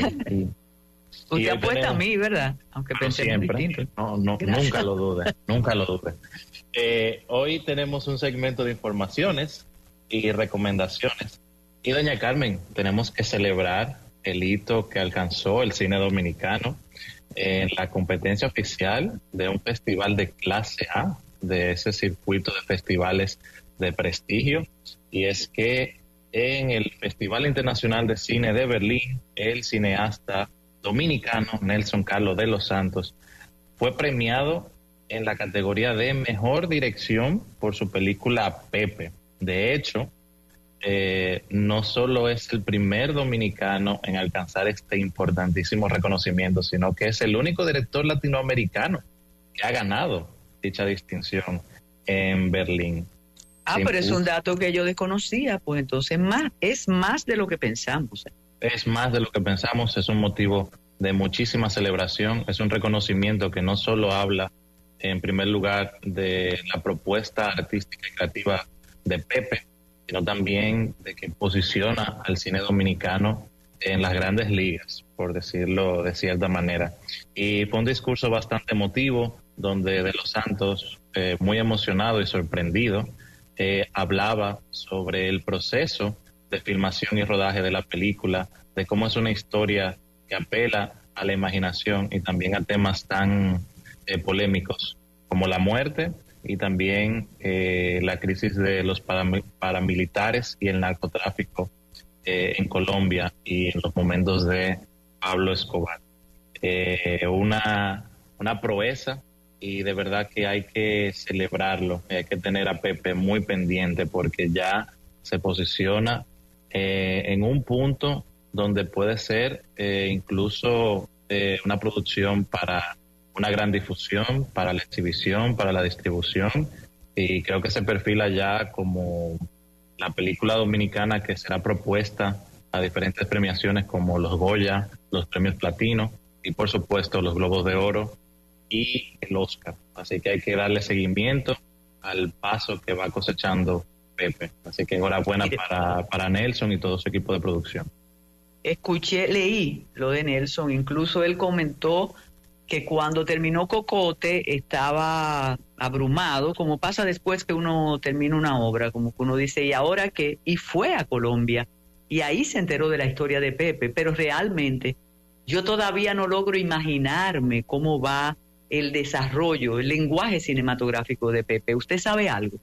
Usted apuesta a mí, ¿verdad? Aunque pensé siempre. No, no, nunca lo dude, nunca lo dude. Eh, hoy tenemos un segmento de informaciones y recomendaciones. Y doña Carmen, tenemos que celebrar el hito que alcanzó el cine dominicano en la competencia oficial de un festival de clase A, de ese circuito de festivales de prestigio. Y es que en el Festival Internacional de Cine de Berlín, el cineasta dominicano Nelson Carlos de los Santos fue premiado en la categoría de mejor dirección por su película Pepe. De hecho, eh, no solo es el primer dominicano en alcanzar este importantísimo reconocimiento, sino que es el único director latinoamericano que ha ganado dicha distinción en Berlín. Ah, pero es un dato que yo desconocía, pues entonces más, es más de lo que pensamos. Es más de lo que pensamos, es un motivo de muchísima celebración, es un reconocimiento que no solo habla en primer lugar de la propuesta artística y creativa de Pepe, sino también de que posiciona al cine dominicano en las grandes ligas, por decirlo de cierta manera. Y fue un discurso bastante emotivo, donde De los Santos, eh, muy emocionado y sorprendido, hablaba sobre el proceso de filmación y rodaje de la película, de cómo es una historia que apela a la imaginación y también a temas tan eh, polémicos como la muerte y también eh, la crisis de los paramilitares y el narcotráfico eh, en Colombia y en los momentos de Pablo Escobar. una, una proeza y de verdad que hay que celebrarlo, hay que tener a Pepe muy pendiente porque ya se posiciona eh, en un punto donde puede ser eh, incluso eh, una producción para una gran difusión, para la exhibición, para la distribución y creo que se perfila ya como la película dominicana que será propuesta a diferentes premiaciones como los Goya, los premios Platino y por supuesto los Globos de Oro y el Oscar. Así que hay que darle seguimiento al paso que va cosechando Pepe. Así que enhorabuena para, para Nelson y todo su equipo de producción. escuché, leí lo de Nelson, incluso él comentó que cuando terminó Cocote estaba abrumado, como pasa después que uno termina una obra, como que uno dice, ¿y ahora qué? Y fue a Colombia y ahí se enteró de la historia de Pepe, pero realmente yo todavía no logro imaginarme cómo va el desarrollo, el lenguaje cinematográfico de Pepe. ¿Usted sabe algo?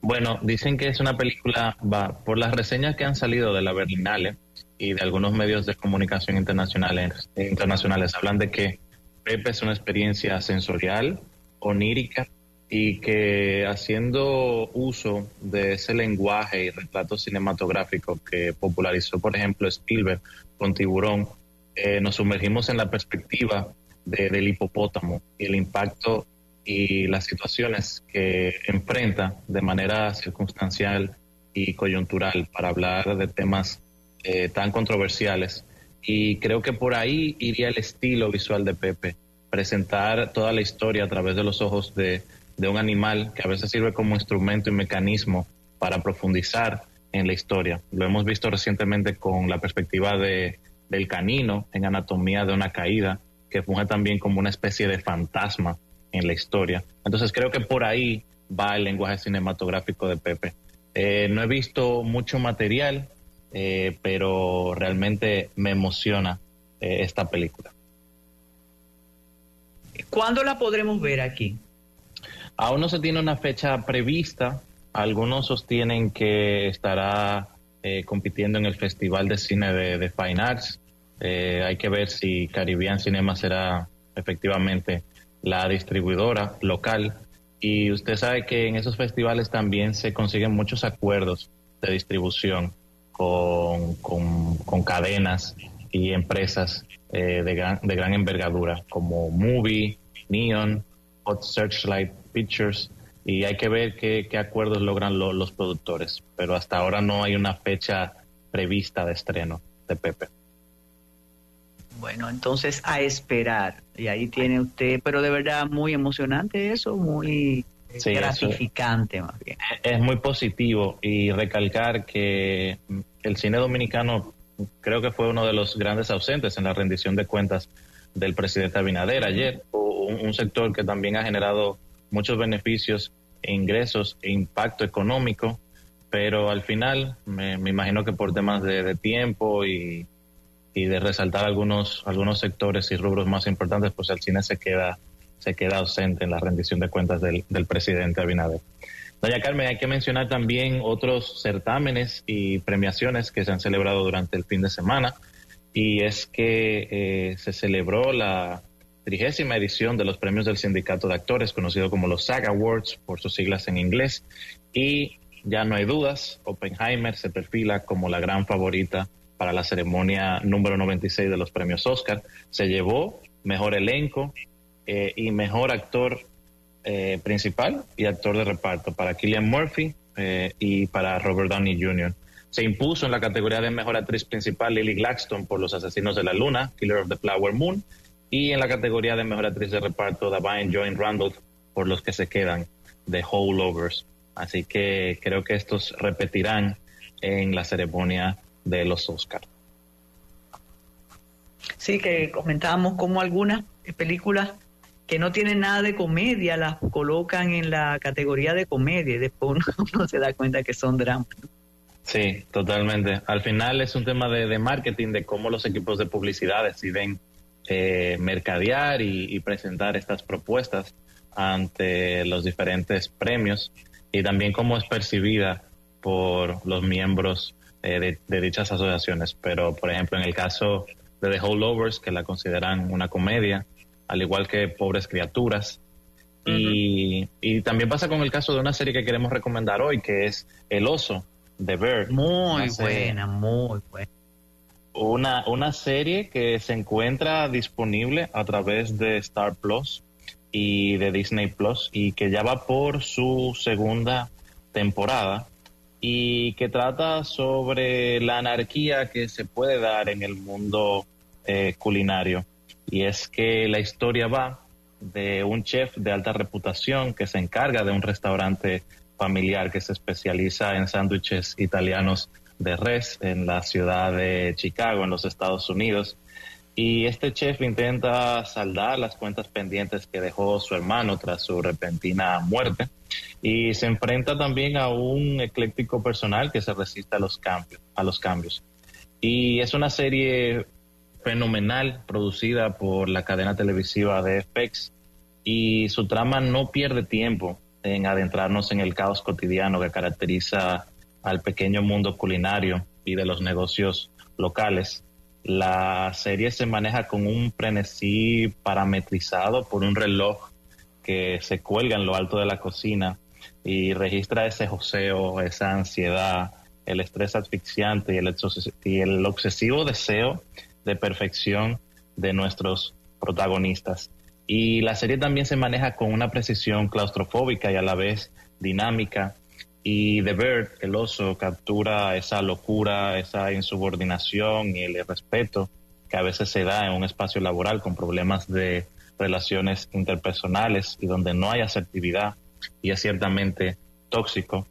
Bueno, dicen que es una película, va, por las reseñas que han salido de la Berlinale y de algunos medios de comunicación internacionales, internacionales hablan de que Pepe es una experiencia sensorial, onírica y que haciendo uso de ese lenguaje y retrato cinematográfico que popularizó, por ejemplo, Spielberg con Tiburón, eh, nos sumergimos en la perspectiva del hipopótamo y el impacto y las situaciones que enfrenta de manera circunstancial y coyuntural para hablar de temas eh, tan controversiales. Y creo que por ahí iría el estilo visual de Pepe, presentar toda la historia a través de los ojos de, de un animal que a veces sirve como instrumento y mecanismo para profundizar en la historia. Lo hemos visto recientemente con la perspectiva de, del canino en anatomía de una caída, que funge también como una especie de fantasma en la historia. Entonces creo que por ahí va el lenguaje cinematográfico de Pepe. Eh, no he visto mucho material, eh, pero realmente me emociona eh, esta película. ¿Cuándo la podremos ver aquí? Aún no se tiene una fecha prevista. Algunos sostienen que estará compitiendo en el Festival de Cine de, Fine Arts. Eh, hay que ver si Caribbean Cinema será efectivamente la distribuidora local. Y usted sabe que en esos festivales también se consiguen muchos acuerdos de distribución con, con, cadenas y empresas eh, de, gran, de gran envergadura, como Movie, Neon, Hot Searchlight Pictures, y hay que ver qué, acuerdos logran los productores. Pero hasta ahora no hay una fecha prevista de estreno de Pepe. Bueno, entonces a esperar. Y ahí tiene usted, pero de verdad muy emocionante eso, muy gratificante más bien. Es muy positivo y recalcar que el cine dominicano creo que fue uno de los grandes ausentes en la rendición de cuentas del presidente Abinader ayer, un, sector que también ha generado muchos beneficios e ingresos e impacto económico, pero al final me, imagino que por temas de, tiempo y, de resaltar algunos algunos sectores y rubros más importantes, pues el cine se queda se queda ausente en la rendición de cuentas del, del presidente Abinader. Doña Carmen, hay que mencionar también otros certámenes y premiaciones que se han celebrado durante el fin de semana y es que eh, se celebró la trigésima edición de los premios del Sindicato de Actores, conocido como los SAG Awards por sus siglas en inglés, y ya no hay dudas, Oppenheimer se perfila como la gran favorita para la ceremonia número 96 de los premios Oscar. Se llevó mejor elenco eh, y mejor actor eh, principal y actor de reparto para Killian Murphy y para Robert Downey Jr. Se impuso en la categoría de mejor actriz principal Lily Gladstone por Los Asesinos de la Luna, Killer of the Flower Moon, y en la categoría de mejor actriz de reparto Davine Join Randolph por Los que se quedan, The Holdovers. Así que creo que estos repetirán en la ceremonia de los Oscars. Sí, que comentábamos como algunas películas que no tienen nada de comedia las colocan en la categoría de comedia y después uno, se da cuenta que son dramas. Sí, totalmente. Al final es un tema de, marketing, de cómo los equipos de publicidad deciden eh, mercadear y, presentar estas propuestas ante los diferentes premios y también cómo es percibida por los miembros eh, de, dichas asociaciones. Pero, por ejemplo, en el caso de The Holdovers, que la consideran una comedia, al igual que Pobres Criaturas, y, y, también pasa con el caso de una serie que queremos recomendar hoy, que es El Oso, The Bird. Muy buena, muy buena. Una, una serie que se encuentra disponible a través de Star Plus y de Disney Plus y que ya va por su segunda temporada y que trata sobre la anarquía que se puede dar en el mundo eh, culinario. Y es que la historia va de un chef de alta reputación que se encarga de un restaurante familiar que se especializa en sándwiches italianos de res en la ciudad de Chicago, en los Estados Unidos. Y este chef intenta saldar las cuentas pendientes que dejó su hermano tras su repentina muerte y se enfrenta también a un ecléctico personal que se resiste a los cambios. A los cambios. Y es una serie fenomenal producida por la cadena televisiva de FX y su trama no pierde tiempo en adentrarnos en el caos cotidiano que caracteriza al pequeño mundo culinario y de los negocios locales. La serie se maneja con un frenesí parametrizado por un reloj que se cuelga en lo alto de la cocina y registra ese joseo, esa ansiedad, el estrés asfixiante y el, y el obsesivo deseo de perfección de nuestros protagonistas. Y la serie también se maneja con una precisión claustrofóbica y a la vez dinámica. Y The Bird, el oso, captura esa locura, esa insubordinación y el irrespeto que a veces se da en un espacio laboral con problemas de relaciones interpersonales y donde no hay asertividad y es ciertamente tóxico,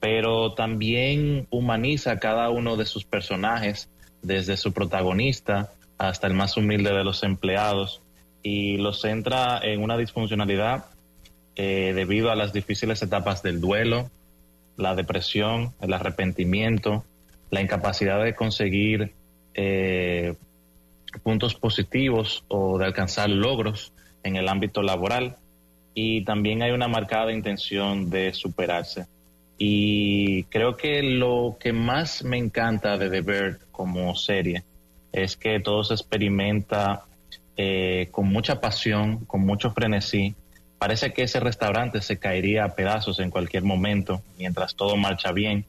pero también humaniza a cada uno de sus personajes, desde su protagonista hasta el más humilde de los empleados, y los centra en una disfuncionalidad eh, debido a las difíciles etapas del duelo, la depresión, el arrepentimiento, la incapacidad de conseguir eh, puntos positivos o de alcanzar logros en el ámbito laboral y también hay una marcada intención de superarse. Y creo que lo que más me encanta de The Bird como serie es que todo se experimenta eh, con mucha pasión, con mucho frenesí. Parece que ese restaurante se caería a pedazos en cualquier momento mientras todo marcha bien.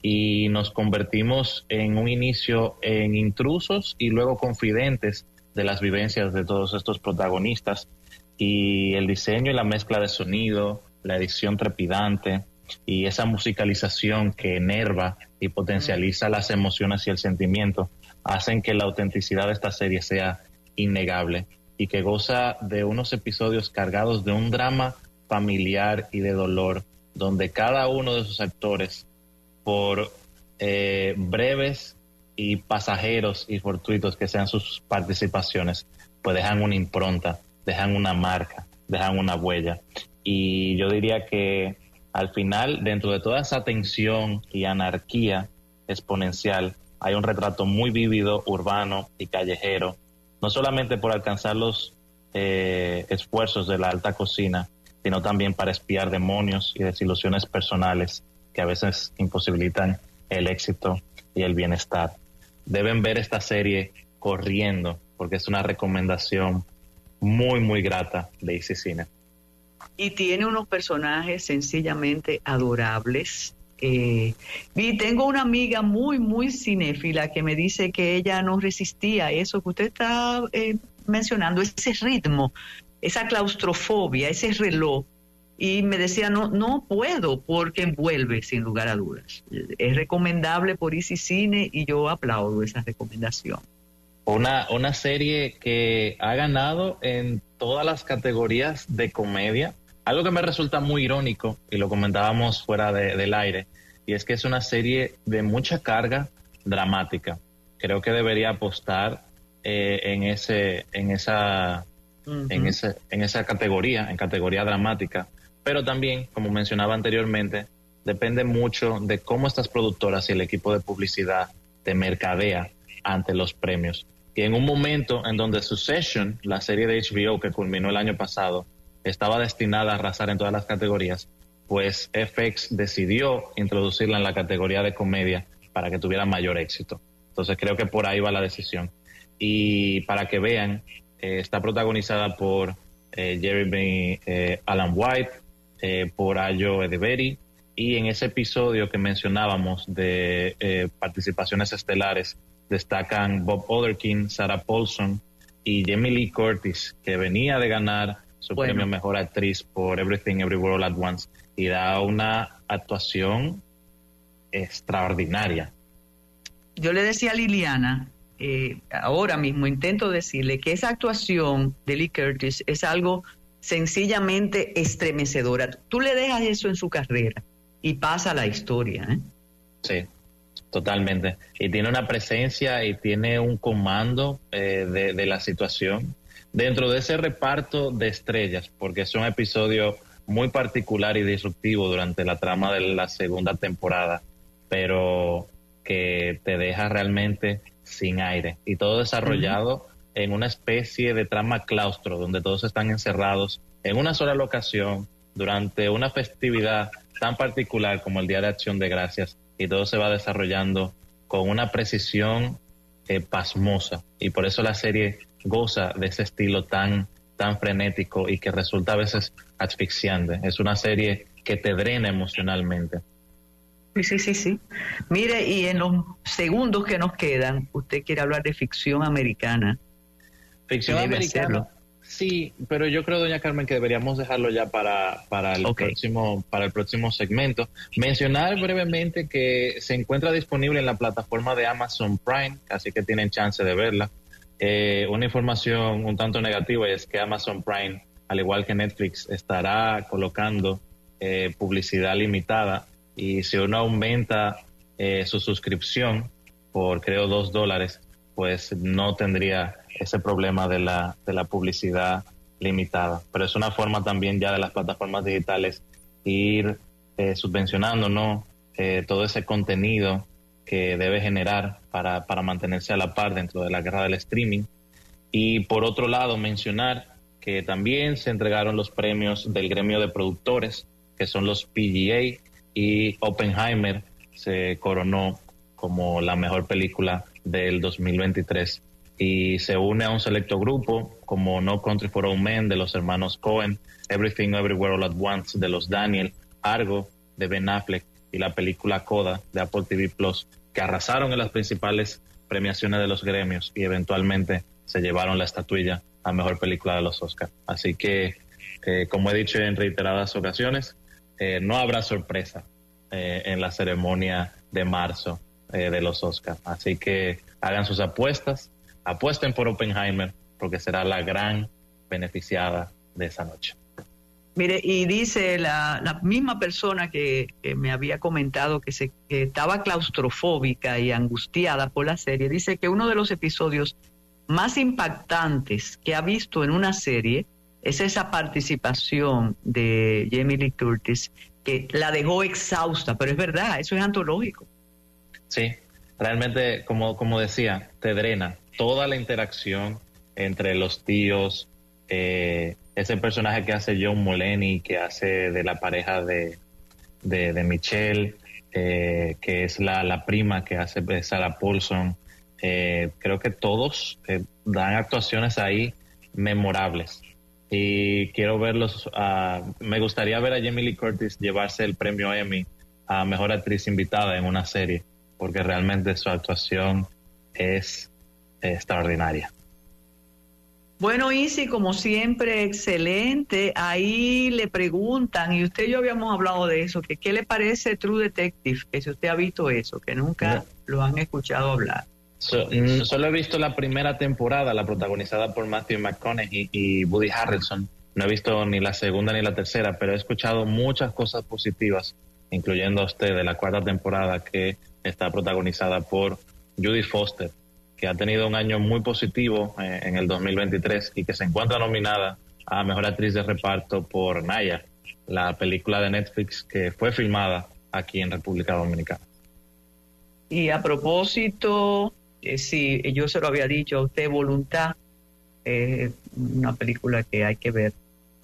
Y nos convertimos en un inicio en intrusos y luego confidentes de las vivencias de todos estos protagonistas. Y el diseño y la mezcla de sonido, la edición trepidante y esa musicalización que enerva y potencializa las emociones y el sentimiento hacen que la autenticidad de esta serie sea innegable y que goza de unos episodios cargados de un drama familiar y de dolor, donde cada uno de sus actores, por eh, breves y pasajeros y fortuitos que sean sus participaciones, pues dejan una impronta, dejan una marca, dejan una huella. Y yo diría que al final, dentro de toda esa tensión y anarquía exponencial, hay un retrato muy vívido, urbano y callejero no solamente por alcanzar los eh, esfuerzos de la alta cocina, sino también para espiar demonios y desilusiones personales que a veces imposibilitan el éxito y el bienestar. Deben ver esta serie corriendo porque es una recomendación muy, muy grata de Easy Cine. Y tiene unos personajes sencillamente adorables eh, y tengo una amiga muy, muy cinéfila que me dice que ella no resistía eso que usted está eh, mencionando, ese ritmo, esa claustrofobia, ese reloj. Y me decía, no, no puedo porque envuelve sin lugar a dudas. Es recomendable por Easy Cine y yo aplaudo esa recomendación. Una, una serie que ha ganado en todas las categorías de comedia, algo que me resulta muy irónico, y lo comentábamos fuera del aire, y es que es una serie de mucha carga dramática. Creo que debería apostar eh, en, ese, en, esa, en, ese, en esa categoría, en categoría dramática. Pero también, como mencionaba anteriormente, depende mucho de cómo estas productoras y el equipo de publicidad te mercadea ante los premios. Y en un momento en donde Succession, la serie de HBO que culminó el año pasado, estaba destinada a arrasar en todas las categorías, pues FX decidió introducirla en la categoría de comedia para que tuviera mayor éxito. Entonces creo que por ahí va la decisión. Y para que vean, eh, está protagonizada por eh, Jeremy eh, Alan White, por Ayo Edeberi, y en ese episodio que mencionábamos de participaciones estelares destacan Bob Otherkin, Sarah Paulson y Jamie Lee Curtis, que venía de ganar su premio Mejor Actriz por Everything Everywhere All At Once y da una actuación extraordinaria. Yo le decía a Liliana, eh, ahora mismo intento decirle que esa actuación de Lee Curtis es algo sencillamente estremecedora. Tú le dejas eso en su carrera y pasa la historia. ¿eh? Sí, Totalmente. Y tiene una presencia y tiene un comando eh, de, de, la situación dentro de ese reparto de estrellas, porque es un episodio muy particular y disruptivo durante la trama de la segunda temporada, pero que te deja realmente sin aire. Y todo desarrollado en una especie de trama claustro donde todos están encerrados en una sola locación durante una festividad tan particular como el Día de Acción de Gracias y todo se va desarrollando con una precisión eh, pasmosa. Y por eso la serie goza de ese estilo tan tan frenético y que resulta a veces asfixiante. Es una serie que te drena emocionalmente. Sí, sí, sí, sí. Mire, y en los segundos que nos quedan, usted quiere hablar de ficción americana. Ficción americana. Sí, pero yo creo, doña Carmen, que deberíamos dejarlo ya para, para el próximo para el próximo segmento. Mencionar brevemente que se encuentra disponible en la plataforma de Amazon Prime, así que tienen chance de verla. Eh, una información un tanto negativa es que Amazon Prime, al igual que Netflix, estará colocando eh, publicidad limitada y si uno aumenta eh, su suscripción por creo dos dólares, pues no tendría ese problema de la, de la publicidad limitada. Pero es una forma también ya de las plataformas digitales ir eh, subvencionando ¿no? Eh, todo ese contenido que debe generar para, para mantenerse a la par dentro de la guerra del streaming. Y por otro lado, mencionar que también se entregaron los premios del gremio de productores, que son los PGA, y Oppenheimer se coronó como la mejor película del 2023 y se une a un selecto grupo como No Country for Old Men de los hermanos Cohen, Everything Everywhere All at Once de los Daniel, Argo de Ben Affleck y la película Coda de Apple TV Plus que arrasaron en las principales premiaciones de los gremios y eventualmente se llevaron la estatuilla a mejor película de los Oscars. Así que, eh, como he dicho en reiteradas ocasiones, eh, no habrá sorpresa eh, en la ceremonia de marzo de los Oscars. Así que hagan sus apuestas, apuesten por Oppenheimer, porque será la gran beneficiada de esa noche. Mire, y dice la, misma persona que, que, me había comentado que, se, que estaba claustrofóbica y angustiada por la serie, dice que uno de los episodios más impactantes que ha visto en una serie es esa participación de Jamie Lee Curtis que la dejó exhausta, pero es verdad, eso es antológico. Sí, realmente, como, como decía, te drena toda la interacción entre los tíos, eh, ese personaje que hace John Mulaney, que hace de la pareja de, de, Michelle, eh, que es la, la, prima que hace Sarah Paulson. Eh, creo que todos eh, dan actuaciones ahí memorables. Y quiero verlos. Uh, me gustaría ver a Jamie Lee Curtis llevarse el premio Emmy a mejor actriz invitada en una serie, porque realmente su actuación es extraordinaria. Bueno, Isi, como siempre, excelente. Ahí le preguntan, y usted y yo habíamos hablado de eso, que qué le parece True Detective, que si usted ha visto eso, que nunca no. lo han escuchado hablar. So, mm, solo he visto la primera temporada, la protagonizada por Matthew McConaughey y Woody Harrelson. No he visto ni la segunda ni la tercera, pero he escuchado muchas cosas positivas, incluyendo a usted de la cuarta temporada que está protagonizada por Judy Foster, ha tenido un año muy positivo eh, en el 2023 y que se encuentra nominada a Mejor Actriz de Reparto por Naya, la película de Netflix que fue filmada aquí en República Dominicana. Y a propósito, eh, sí, yo se lo había dicho a usted, Voluntad, eh, una película que hay que ver,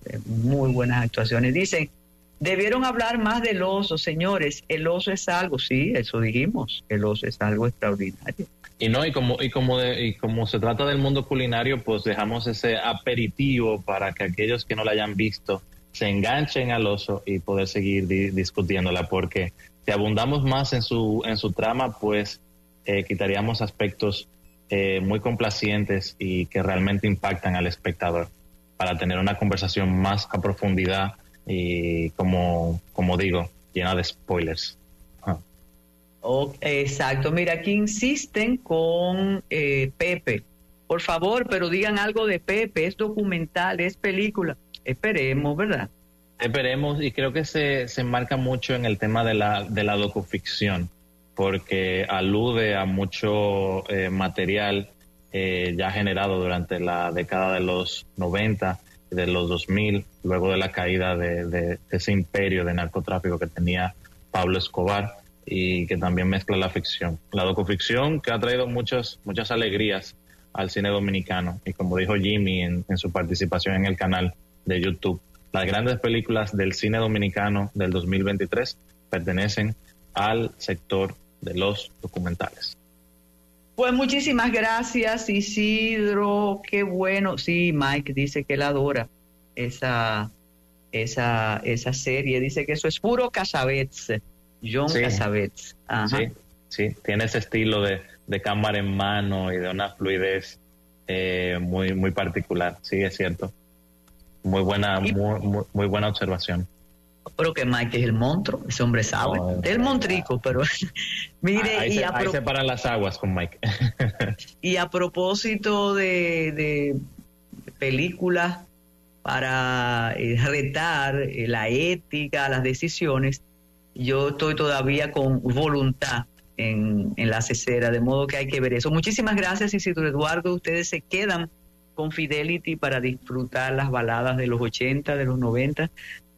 eh, muy buenas actuaciones. Dicen, debieron hablar más del oso, señores, el oso es algo, sí, eso dijimos, el oso es algo extraordinario. Y no, y como, y como, de, y como se trata del mundo culinario, pues dejamos ese aperitivo para que aquellos que no la hayan visto se enganchen al oso y poder seguir di discutiéndola, porque si abundamos más en su, en su trama, pues eh, quitaríamos aspectos eh, muy complacientes y que realmente impactan al espectador para tener una conversación más a profundidad y, como, como digo, llena de spoilers. Oh, exacto, mira, aquí insisten con eh, Pepe. Por favor, pero digan algo de Pepe, es documental, es película. Esperemos, ¿verdad? Esperemos, y creo que se, se enmarca mucho en el tema de la, de la docuficción, porque alude a mucho eh, material eh, ya generado durante la década de los 90, de los 2000, luego de la caída de, ese imperio de narcotráfico que tenía Pablo Escobar y que también mezcla la ficción. La docuficción que ha traído muchas, muchas alegrías al cine dominicano y como dijo Jimmy en, su participación en el canal de YouTube, las grandes películas del cine dominicano del 2023 pertenecen al sector de los documentales. Pues muchísimas gracias Isidro, qué bueno. Sí, Mike dice que él adora esa, esa, esa serie, dice que eso es puro Casabets, John sí. Sí, sí, tiene ese estilo de, de cámara en mano y de una fluidez eh, muy, muy particular. Sí, es cierto. Muy buena, muy, muy, buena observación. Pero que Mike es el monstruo, ese hombre sabe. el montrico, pero mire. Ahí, y se, ahí las aguas con Mike. y a propósito de, de películas para eh, retar eh, la ética, las decisiones, yo estoy todavía con voluntad en, en, la cesera, de modo que hay que ver eso. Muchísimas gracias, Isidro Eduardo. Ustedes se quedan con Fidelity para disfrutar las baladas de los 80, de los 90.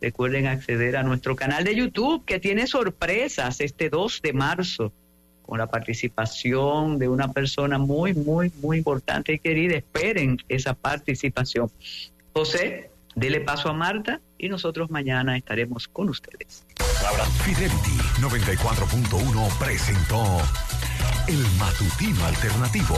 Recuerden acceder a nuestro canal de YouTube que tiene sorpresas este 2 de marzo con la participación de una persona muy, muy, muy importante y querida. Esperen esa participación. José, dele paso a Marta y nosotros mañana estaremos con ustedes. Fidelity 94.1 presentó El Matutino Alternativo.